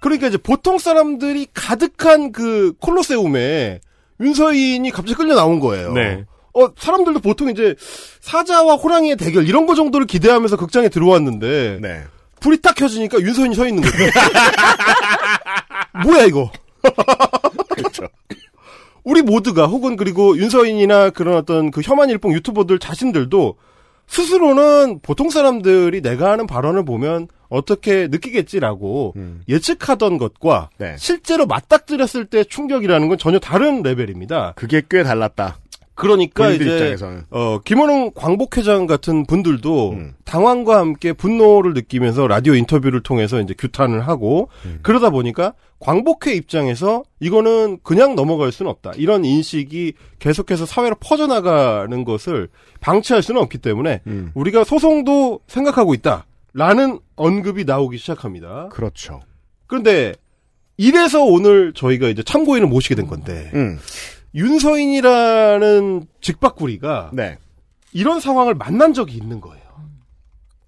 그러니까 이제 보통 사람들이 가득한 그 콜로세움에 윤서인이 갑자기 끌려 나온 거예요. 네. 어, 사람들도 보통 이제 사자와 호랑이의 대결 이런 거 정도를 기대하면서 극장에 들어왔는데 네. 불이 딱 켜지니까 윤서인이 서 있는 거죠. 뭐야 이거? 그렇죠. 우리 모두가 혹은 그리고 윤서인이나 그런 어떤 그 혐한 일봉 유튜버들 자신들도 스스로는 보통 사람들이 내가 하는 발언을 보면 어떻게 느끼겠지라고 예측하던 것과 네. 실제로 맞닥뜨렸을 때 충격이라는 건 전혀 다른 레벨입니다. 그게 꽤 달랐다. 그러니까 이제 입장에서는. 어 김원웅 광복회장 같은 분들도 당황과 함께 분노를 느끼면서 라디오 인터뷰를 통해서 이제 규탄을 하고 그러다 보니까 광복회 입장에서 이거는 그냥 넘어갈 수는 없다 이런 인식이 계속해서 사회로 퍼져나가는 것을 방치할 수는 없기 때문에 우리가 소송도 생각하고 있다라는 언급이 나오기 시작합니다. 그렇죠. 그런데 이래서 오늘 저희가 이제 참고인을 모시게 된 건데 음. 윤서인이라는 직박구리가 네. 이런 상황을 만난 적이 있는 거예요.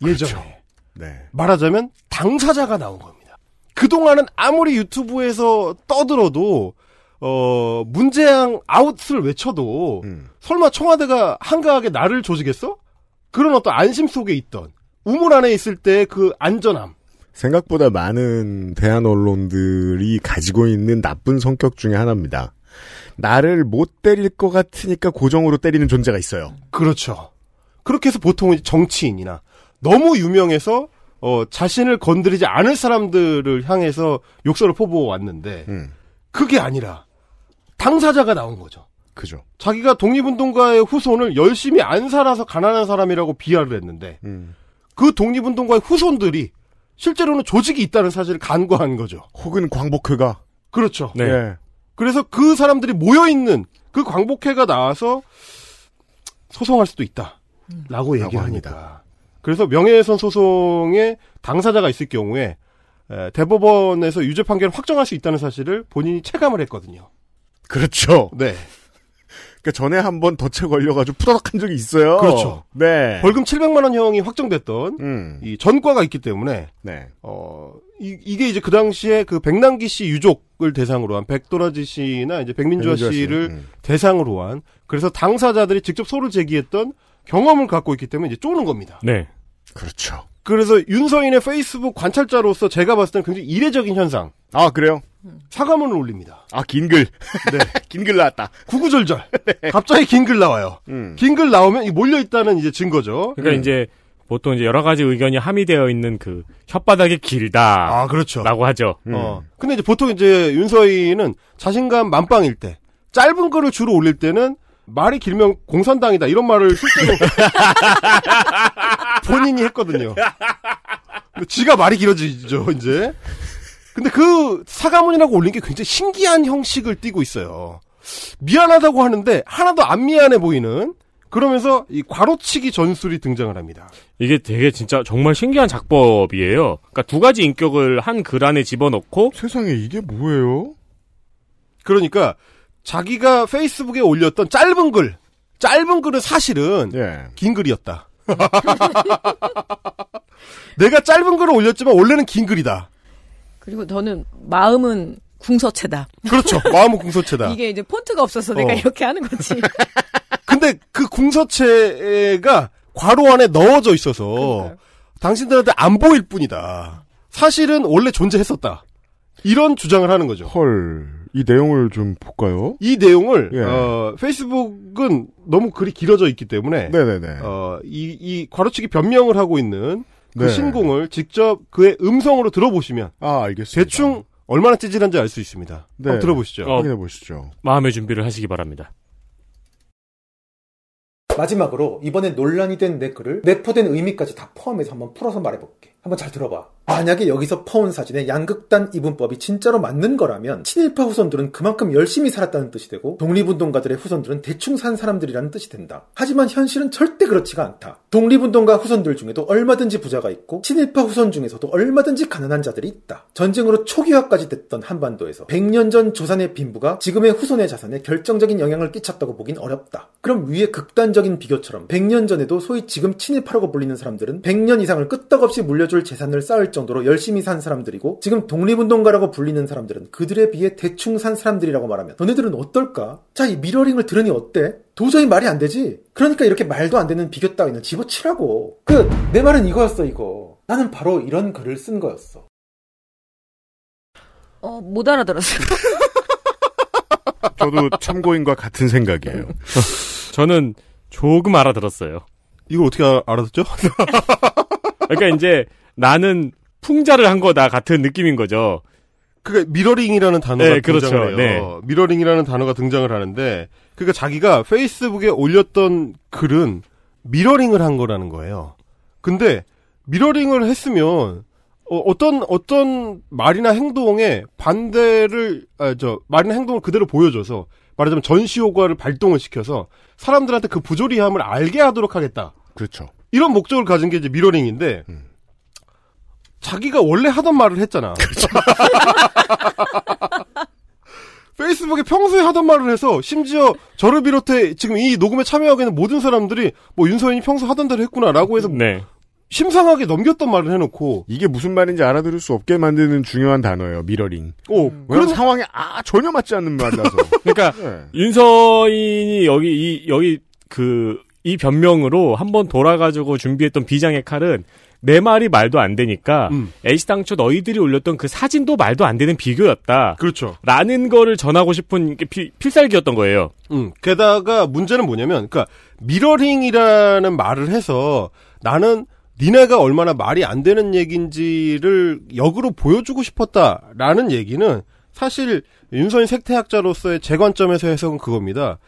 예전에 네. 말하자면 당사자가 나온 겁니다. 그동안은 아무리 유튜브에서 떠들어도 어 문재양 아웃을 외쳐도 설마 청와대가 한가하게 나를 조지겠어? 그런 어떤 안심 속에 있던 우물 안에 있을 때 그 안전함 생각보다 많은 대한 언론들이 가지고 있는 나쁜 성격 중에 하나입니다. 나를 못 때릴 것 같으니까 고정으로 때리는 존재가 있어요. 그렇죠. 그렇게 해서 보통은 이제 정치인이나 너무 유명해서 어, 자신을 건드리지 않을 사람들을 향해서 욕설을 퍼부어 왔는데 그게 아니라 당사자가 나온 거죠. 그죠. 자기가 독립운동가의 후손을 열심히 안 살아서 가난한 사람이라고 비하를 했는데 그 독립운동가의 후손들이 실제로는 조직이 있다는 사실을 간과한 거죠. 혹은 광복회가 그렇죠. 네. 예. 그래서 그 사람들이 모여 있는 그 광복회가 나와서 소송할 수도 있다라고 얘기를 하니까. 그래서 명예훼손 소송에 당사자가 있을 경우에 에, 대법원에서 유죄 판결을 확정할 수 있다는 사실을 본인이 체감을 했거든요. 그렇죠. 네. 그러니까 전에 한 번 덫에 걸려가지고 푸다닥한 적이 있어요. 그렇죠. 네. 벌금 700만 원 형이 확정됐던 이 전과가 있기 때문에 네. 어 이, 게 이제 그 당시에 그 백남기 씨 유족을 대상으로 한 백도라지 씨나 이제 백민주아 백민주아 씨, 씨를 음. 대상으로 한 그래서 당사자들이 직접 소를 제기했던 경험을 갖고 있기 때문에 이제 쪼는 겁니다. 네. 그렇죠. 그래서 윤서인의 페이스북 관찰자로서 제가 봤을 때는 굉장히 이례적인 현상. 아 그래요? 사과문을 올립니다. 아 긴 글. 네. 긴 글 나왔다. 구구절절. 갑자기 긴 글 나와요. 음. 긴글 나오면 이 몰려 있다는 이제 증거죠. 그러니까 음. 이제 보통 이제 여러 가지 의견이 함의되어 있는 그 혓바닥이 길다. 아, 그렇죠. 라고 하죠. 어. 근데 이제 보통 이제 윤서인은 자신감 만빵일 때 짧은 글을 주로 올릴 때는 말이 길면 공산당이다 이런 말을 실제로 본인이 했거든요. 지가 말이 길어지죠 이제. 근데 그 사과문이라고 올린 게 굉장히 신기한 형식을 띠고 있어요. 미안하다고 하는데 하나도 안 미안해 보이는 그러면서 이 괄호치기 전술이 등장을 합니다. 이게 되게 진짜 정말 신기한 작법이에요. 그러니까 두 가지 인격을 한 글 안에 집어넣고 세상에 이게 뭐예요? 그러니까 자기가 페이스북에 올렸던 짧은 글, 짧은 글은 사실은 예. 긴 글이었다. 내가 짧은 글을 올렸지만 원래는 긴 글이다. 그리고 저는 마음은 궁서체다. 그렇죠. 마음은 궁서체다. 이게 이제 폰트가 없어서 내가 어. 이렇게 하는 거지. 근데 그 궁서체가 괄호 안에 넣어져 있어서 당신들한테 안 보일 뿐이다. 사실은 원래 존재했었다. 이런 주장을 하는 거죠. 헐. 이 내용을 좀 볼까요? 이 내용을 예. 어, 페이스북은 너무 글이 길어져 있기 때문에 네네네. 어, 이, 이 괄호치기 변명을 하고 있는 그 네. 신공을 직접 그의 음성으로 들어보시면 아, 알겠습니다. 대충 얼마나 찌질한지 알 수 있습니다. 네. 한번 들어보시죠. 어. 확인해 보시죠. 마음의 준비를 하시기 바랍니다. 마지막으로 이번에 논란이 된 내 글을 내포된 의미까지 다 포함해서 한번 풀어서 말해볼게. 한번 잘 들어봐. 만약에 여기서 퍼온 사진에 양극단 이분법이 진짜로 맞는 거라면 친일파 후손들은 그만큼 열심히 살았다는 뜻이 되고 독립운동가들의 후손들은 대충 산 사람들이라는 뜻이 된다. 하지만 현실은 절대 그렇지가 않다. 독립운동가 후손들 중에도 얼마든지 부자가 있고 친일파 후손 중에서도 얼마든지 가난한 자들이 있다. 전쟁으로 초기화까지 됐던 한반도에서 100년 전 조선의 빈부가 지금의 후손의 자산에 결정적인 영향을 끼쳤다고 보긴 어렵다. 그럼 위의 극단적인 비교처럼 100년 전에도 소위 지금 친일파라고 불리는 사람들은 100년 이상을 끄떡없이 물려 줄 재산을 쌓을 정도로 열심히 산 사람들이고 지금 독립운동가라고 불리는 사람들은 그들에 비해 대충 산 사람들이라고 말하면 너네들은 어떨까? 자, 이 미러링을 들으니 어때? 도저히 말이 안 되지? 그러니까 이렇게 말도 안 되는 비교 따위는 집어치라고. 그, 내 말은 이거였어, 이거. 나는 바로 이런 글을 쓴 거였어. 어, 못 알아들었어요. 저도 참고인과 같은 생각이에요. 저는 조금 알아들었어요. 이걸 어떻게 알- 알아듣죠? 그러니까 이제 나는 풍자를 한 거다 같은 느낌인 거죠. 그니까 미러링이라는 단어가 네, 그렇죠. 등장을 해요. 네. 미러링이라는 단어가 등장을 하는데 그러니까 자기가 페이스북에 올렸던 글은 미러링을 한 거라는 거예요. 근데 미러링을 했으면 어, 떤 어떤 말이나 행동에 반대를 아, 저 말이나 행동을 그대로 보여줘서 말하자면 전시 효과를 발동을 시켜서 사람들한테 그 부조리함을 알게 하도록 하겠다. 그렇죠. 이런 목적을 가진 게 이제 미러링인데 자기가 원래 하던 말을 했잖아. 페이스북에 평소에 하던 말을 해서 심지어 저를 비롯해 지금 이 녹음에 참여하고 있는 모든 사람들이 뭐 윤서인이 평소 하던 대로 했구나라고 해서 네. 심상하게 넘겼던 말을 해놓고 이게 무슨 말인지 알아들을 수 없게 만드는 중요한 단어예요. 미러링. 오, 음. 왜냐면 상황에 아 전혀 맞지 않는 말이라서. 그러니까 네. 윤서인이 여기 이 여기 그 이 변명으로 한번 돌아가지고 준비했던 비장의 칼은 내 말이 말도 안 되니까 음. 애시당초 너희들이 올렸던 그 사진도 말도 안 되는 비교였다. 그렇죠. 라는 거를 전하고 싶은 게 필, 필살기였던 거예요. 음, 게다가 문제는 뭐냐면, 그니까, 미러링이라는 말을 해서 나는 니네가 얼마나 말이 안 되는 얘기인지를 역으로 보여주고 싶었다라는 얘기는 사실 윤서인 생태학자로서의 제 관점에서 해석은 그겁니다.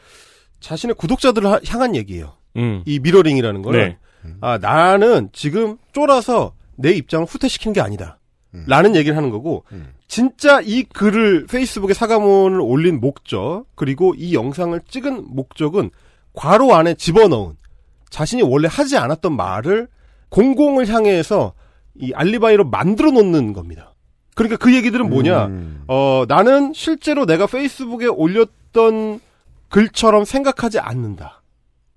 자신의 구독자들을 하- 향한 얘기예요. 음. 이 미러링이라는 거는 네. 아 나는 지금 쫄아서 내 입장을 후퇴시키는 게 아니다. 라는 얘기를 하는 거고 진짜 이 글을 페이스북에 사과문을 올린 목적 그리고 이 영상을 찍은 목적은 괄호 안에 집어넣은 자신이 원래 하지 않았던 말을 공공을 향해서 이 알리바이로 만들어 놓는 겁니다. 그러니까 그 얘기들은 뭐냐? 어, 나는 실제로 내가 페이스북에 올렸던 글처럼 생각하지 않는다.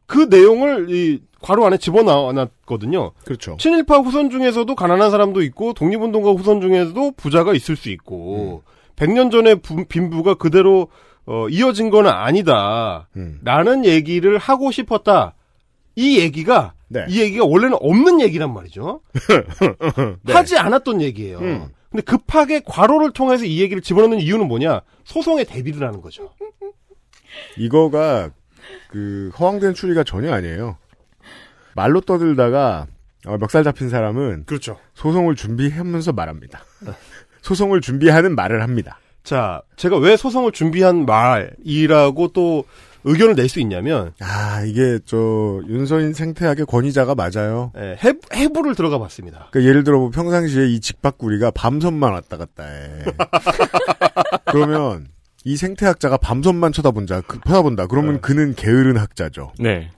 그 내용을 이 괄호 안에 집어넣어놨거든요. 그렇죠. 친일파 후손 중에서도 가난한 사람도 있고 독립운동가 후손 중에서도 부자가 있을 수 있고 100년 전에 부- 빈부가 그대로 어, 이어진 건 아니다. 라는 얘기를 하고 싶었다. 이 얘기가 이 얘기가 원래는 없는 얘기란 말이죠. 네. 하지 않았던 얘기예요. 음. 근데 급하게 괄호를 통해서 이 얘기를 집어넣는 이유는 뭐냐? 소송에 대비를 하는 거죠. 이거가 그 허황된 추리가 전혀 아니에요. 말로 떠들다가 어, 멱살 잡힌 사람은 그렇죠. 소송을 준비하면서 말합니다. 소송을 준비하는 말을 합니다. 자, 제가 왜 소송을 준비한 말이라고 또 의견을 낼 수 있냐면 아 이게 저 윤서인 생태학의 권위자가 맞아요. 예, 해, 해부를 들어가 봤습니다. 그러니까 예를 들어 뭐 평상시에 이 직박구리가 밤섬만 왔다 갔다 해. 그러면 이 생태학자가 밤섬만 쳐다본자, 그, 쳐다본다. 그러면 그는 게으른 학자죠. 네.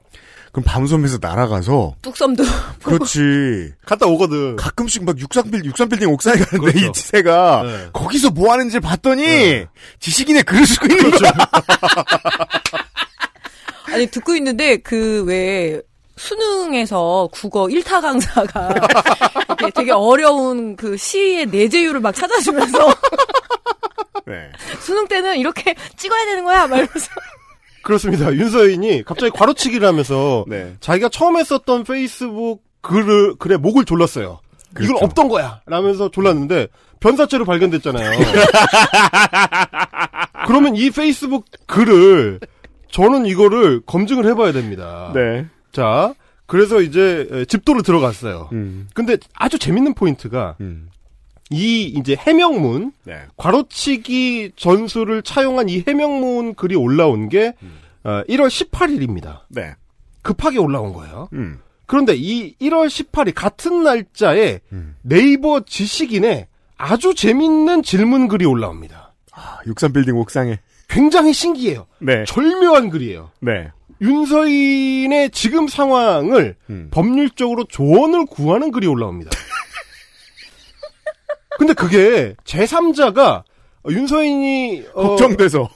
그럼 밤섬에서 날아가서 뚝섬도 그렇지. 갔다 오거든. 가끔씩 막 육상빌 육상빌딩 옥상에 가는데 그렇죠. 이 지새가 네. 거기서 뭐 하는지 봤더니 지식인의 글을 쓰고 있는 그렇죠. 거야. 아니 듣고 있는데 그왜 수능에서 국어 1타 강사가 되게 어려운 그 시의 내재율을 막 찾아주면서 네. 수능 때는 이렇게 찍어야 되는 거야 막 이러면서 그렇습니다. 윤서인이 갑자기 괄호치기를 하면서 네. 자기가 처음 했었던 페이스북 글을 글에 목을 졸랐어요. 그렇죠. 이건 없던 거야. 라면서 졸랐는데 변사체로 발견됐잖아요. 그러면 이 페이스북 글을 저는 이거를 검증을 해봐야 됩니다. 네. 자, 그래서 이제 에, 집도를 들어갔어요. 음. 근데 아주 재밌는 포인트가 이 이제 해명문 네. 괄호치기 전술을 차용한 이 해명문 글이 올라온 게 어, 1월 18일입니다. 네. 급하게 올라온 거예요. 음. 그런데 이 1월 18일 같은 날짜에 네이버 지식인에 아주 재밌는 질문 글이 올라옵니다. 아, 육삼빌딩 옥상에. 굉장히 신기해요. 네. 절묘한 글이에요. 네. 윤서인의 지금 상황을 음. 법률적으로 조언을 구하는 글이 올라옵니다. 근데 그게 제3자가 윤서인이 어, 걱정돼서.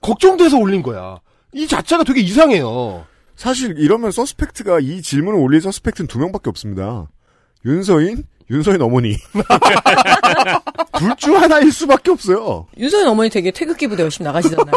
걱정돼서 올린 거야. 이 자체가 되게 이상해요. 사실 이러면 서스펙트가 이 질문을 올릴 서스펙트는 두 명밖에 없습니다. 윤서인, 윤서인 어머니. 둘 중 하나일 수밖에 없어요. 윤서인 어머니 되게 태극기 부대 열심히 나가시잖아요.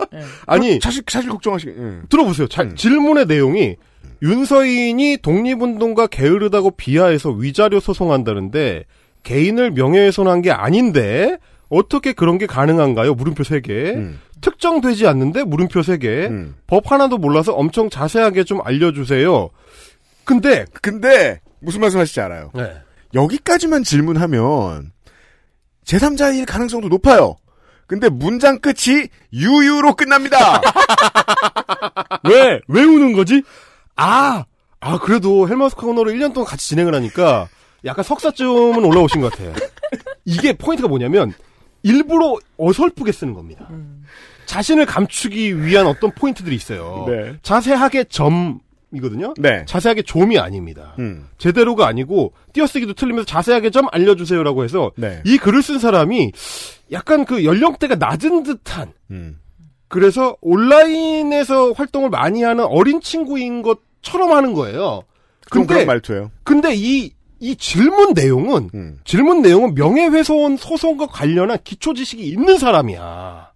아니 사실 사실 걱정하시게. 예. 들어보세요. 자, 질문의 내용이 윤서인이 독립운동가 게으르다고 비하해서 위자료 소송한다는데 개인을 명예훼손한 게 아닌데 어떻게 그런 게 가능한가요? 물음표 3개. 특정되지 않는데 물음표 3개. 법 하나도 몰라서 엄청 자세하게 좀 알려주세요. 근데 근데 무슨 말씀하실지 알아요. 네. 여기까지만 질문하면 제3자일 가능성도 높아요. 근데 문장 끝이 유유로 끝납니다. 왜? 왜 우는 거지? 아, 아, 그래도 헬마우스 코너를 1년 동안 같이 진행을 하니까 약간 석사쯤은 올라오신 것 같아요. 이게 포인트가 뭐냐면 일부러 어설프게 쓰는 겁니다. 자신을 감추기 위한 어떤 포인트들이 있어요. 네. 자세하게 점 이거든요. 네. 자세하게 좀이 아닙니다. 음. 제대로가 아니고 띄어쓰기도 틀리면서 자세하게 좀 알려주세요라고 해서 네. 이 글을 쓴 사람이 약간 그 연령대가 낮은 듯한 음. 그래서 온라인에서 활동을 많이 하는 어린 친구인 것처럼 하는 거예요. 좀 근데 그런 말투예요. 근데 이, 이 질문 내용은, 음. 질문 내용은 명예훼손 소송과 관련한 기초 지식이 있는 사람이야.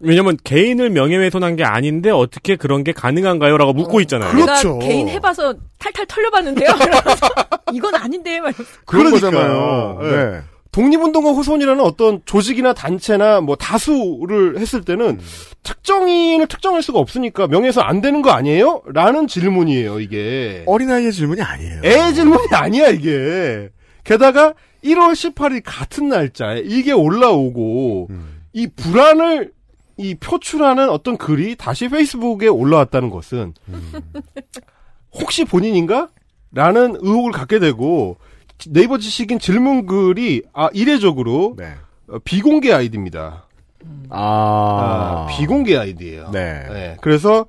왜냐면 개인을 명예훼손한 게 아닌데 어떻게 그런 게 가능한가요? 라고 묻고 있잖아요. 그렇죠. 내가 개인 해봐서 탈탈 털려봤는데요. 이러면서 이건 아닌데 말이면서. 그런. 거잖아요. 네. 네. 독립운동가 후손이라는 어떤 조직이나 단체나 뭐 다수를 했을 때는 특정인을 특정할 수가 없으니까 명예훼손 안 되는 거 아니에요? 라는 질문이에요, 이게. 어린아이의 질문이 아니에요. 애 질문이 아니야, 이게. 게다가 1월 18일 같은 날짜에 이게 올라오고 이 불안을 이 표출하는 어떤 글이 다시 페이스북에 올라왔다는 것은 혹시 본인인가? 라는 의혹을 갖게 되고 네이버 지식인 질문 글이 아 이례적으로 네. 어, 비공개 아이디입니다. 아, 아, 비공개 아이디예요. 네. 그래서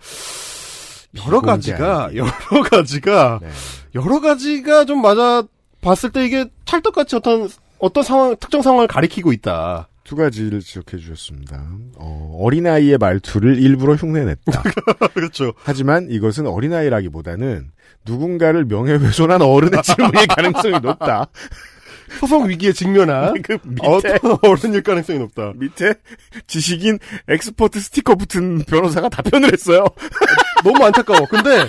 여러 가지가 아이디. 여러 가지가 네. 여러 가지가 좀 맞아 봤을 때 이게 찰떡같이 어떤 어떤 상황 특정 상황을 가리키고 있다. 두 가지를 지적해 주셨습니다. 어, 어린아이의 말투를 일부러 흉내냈다. 그렇죠. 하지만 이것은 어린아이라기보다는 누군가를 명예훼손한 어른의 질문일 가능성이 높다. 소송 위기에 직면한 그 밑에 어떤 어른일 가능성이 높다. 밑에 지식인 엑스퍼트 스티커 붙은 변호사가 답변을 했어요. 너무 안타까워. 근데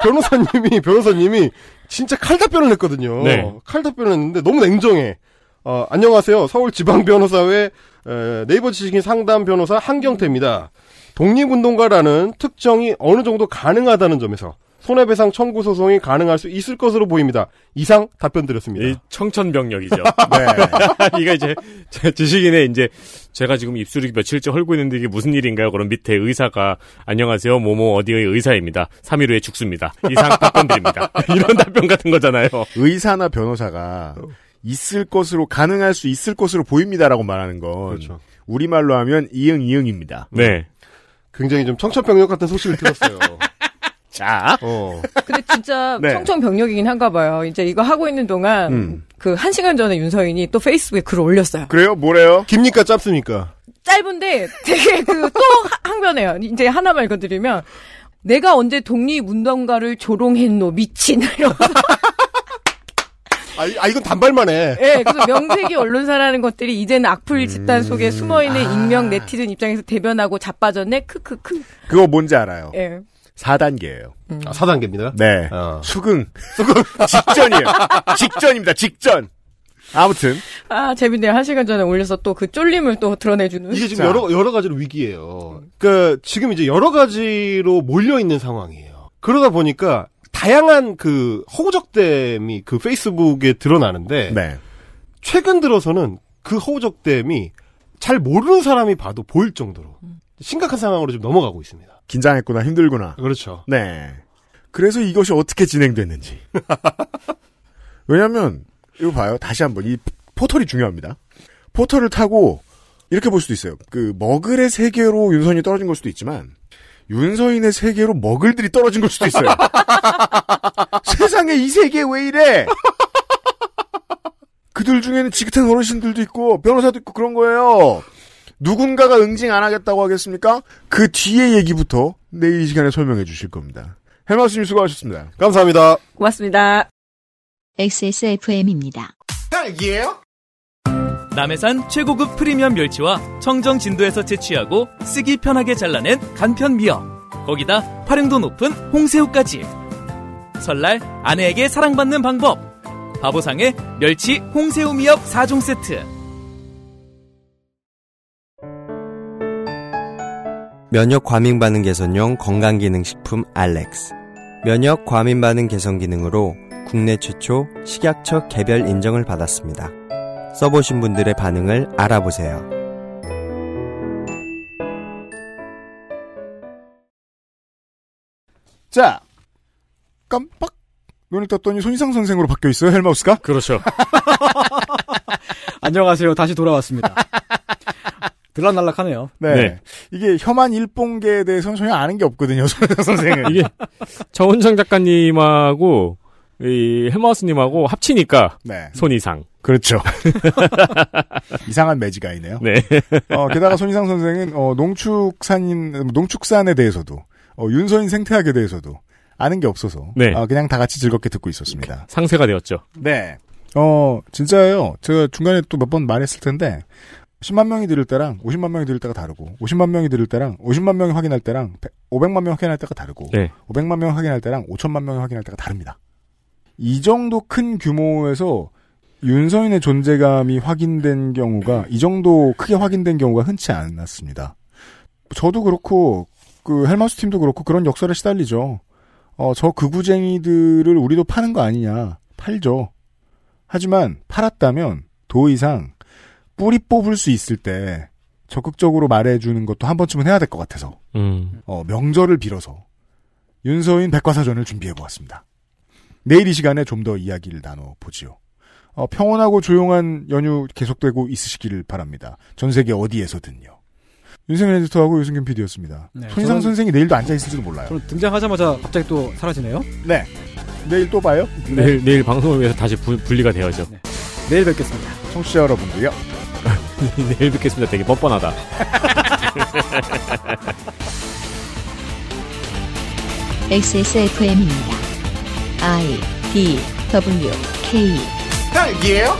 변호사님이 변호사님이 진짜 칼 답변을 했거든요. 네. 칼 답변을 했는데 너무 냉정해. 어, 안녕하세요. 서울지방변호사회 에, 네이버 지식인 상담 변호사 한경태입니다. 독립운동가라는 특정이 어느 정도 가능하다는 점에서 손해배상 청구 소송이 가능할 수 있을 것으로 보입니다. 이상 답변 드렸습니다. 이 청천벽력이죠. 네. 이거 이제 제 지식인의 이제 제가 지금 입술이 며칠째 헐고 있는데 이게 무슨 일인가요? 그럼 밑에 의사가 안녕하세요. 모모 어디의 의사입니다. 3일 후에 죽습니다. 이상 답변 드립니다. 이런 답변 같은 거잖아요. 의사나 변호사가 있을 것으로 가능할 수 있을 것으로 보입니다라고 말하는 건 그렇죠. 우리말로 하면 이응 이응입니다. 네. 굉장히 좀 청천벽력 같은 소식을 들었어요. 자, 어. 근데 진짜 네. 청청병력이긴 한가 봐요. 이제 이거 하고 있는 동안 음. 그한 시간 전에 윤서인이 또 페이스북에 글을 올렸어요. 그래요? 뭐래요? 깁니까 짧습니까? 짧은데 되게 그 또 항변해요. 이제 하나만 읽어드리면 내가 언제 독립운동가를 조롱했노 미친 이러면서 아, 이- 아, 이건 단발만 해. 예, 그래서 명색이 언론사라는 것들이 이제는 악플 집단 속에 숨어있는 아. 익명 네티즌 입장에서 대변하고 자빠졌네 크크크 그거 뭔지 알아요. 예. 4단계예요. 아, 4단계입니다. 네. 어. 수긍. 수긍. 직전이에요. 직전입니다. 직전. 아무튼 아 재밌네요 한 시간 전에 올려서 또 그 쫄림을 또 드러내주는 이게 지금 자. 여러 여러 가지로 위기예요. 그러니까 지금 이제 여러 가지로 몰려 있는 상황이에요. 그러다 보니까 다양한 그 허우적됨이 그 페이스북에 드러나는데 네. 최근 들어서는 그 허우적됨이 잘 모르는 사람이 봐도 보일 정도로 심각한 상황으로 좀 넘어가고 있습니다. 긴장했구나 힘들구나. 그렇죠. 네. 그래서 이것이 어떻게 진행됐는지. 왜냐면 이거 봐요. 다시 한번 이 포털이 중요합니다. 포털을 타고 이렇게 볼 수도 있어요. 그 머글의 세계로 윤선이 떨어진 걸 수도 있지만 윤서인의 세계로 머글들이 떨어진 걸 수도 있어요. 세상에 이 세계 왜 이래? 그들 중에는 지긋한 어르신들도 있고 변호사도 있고 그런 거예요. 누군가가 응징 안 하겠다고 하겠습니까? 그 뒤에 얘기부터 내일 이 시간에 설명해 주실 겁니다. 헬마우스님 수고하셨습니다. 감사합니다. 고맙습니다. XSFM입니다. 딸기예요? 남해산 최고급 프리미엄 멸치와 청정 진도에서 채취하고 쓰기 편하게 잘라낸 간편 미역. 거기다 활용도 높은 홍새우까지. 설날 아내에게 사랑받는 방법. 바보상의 멸치 홍새우 미역 4종 세트. 면역 과민 반응 개선용 건강 기능 식품 알렉스. 면역 과민 반응 개선 기능으로 국내 최초 식약처 개별 인정을 받았습니다. 써보신 분들의 반응을 알아보세요. 자, 깜빡 눈을 떴더니 손희상 선생으로 바뀌어 있어요, 헬마우스가? 그렇죠. 안녕하세요. 다시 돌아왔습니다. 들락날락하네요. 네. 네. 이게 혐한 일봉계에 대해서는 전혀 아는 게 없거든요, 손희상 선생은. 이게 정은정 작가님하고 이 헬마우스님하고 합치니까 네. 손이상. 그렇죠. 이상한 매지가이네요. 네. 어, 게다가 손희상 선생은 어, 농축산인 농축산에 대해서도 어, 윤서인 생태학에 대해서도 아는 게 없어서 네. 어, 그냥 다 같이 즐겁게 듣고 있었습니다. 상세가 되었죠. 네. 어, 진짜예요. 제가 중간에 또 몇 번 말했을 텐데 10만 명이 들을 때랑 50만 명이 들을 때가 다르고 50만 명이 들을 때랑 50만 명이 확인할 때랑 500만 명 확인할 때가 다르고 네. 500만 명 확인할 때랑 5천만 명이 확인할 때가 다릅니다. 이 정도 큰 규모에서 윤서인의 존재감이 확인된 경우가 이 정도 크게 확인된 경우가 흔치 않았습니다. 저도 그렇고 그 헬마우스 팀도 그렇고 그런 역설에 시달리죠. 어, 저 극우쟁이들을 우리도 파는 거 아니냐. 팔죠. 하지만 팔았다면 도 이상 뿌리 뽑을 수 있을 때 적극적으로 말해주는 것도 한 번쯤은 해야 될 것 같아서 음. 어, 명절을 빌어서 윤서인 백과사전을 준비해보았습니다. 내일 이 시간에 좀 더 이야기를 나눠보지요. 어, 평온하고 조용한 연휴 계속되고 있으시기를 바랍니다. 전 세계 어디에서든요. 윤세민 에디터하고 유승균 PD였습니다. 네, 손희상 저는- 선생이 내일도 앉아있을지도 몰라요. 저는 등장하자마자 갑자기 또 사라지네요. 네. 내일 또 봐요. 내일 내일 방송을 위해서 다시 분, 분리가 되어죠. 내일 뵙겠습니다. 청취자 여러분도요. 내일 뵙겠습니다. 되게 뻔뻔하다. XSFM입니다. I D W K 딸기예요?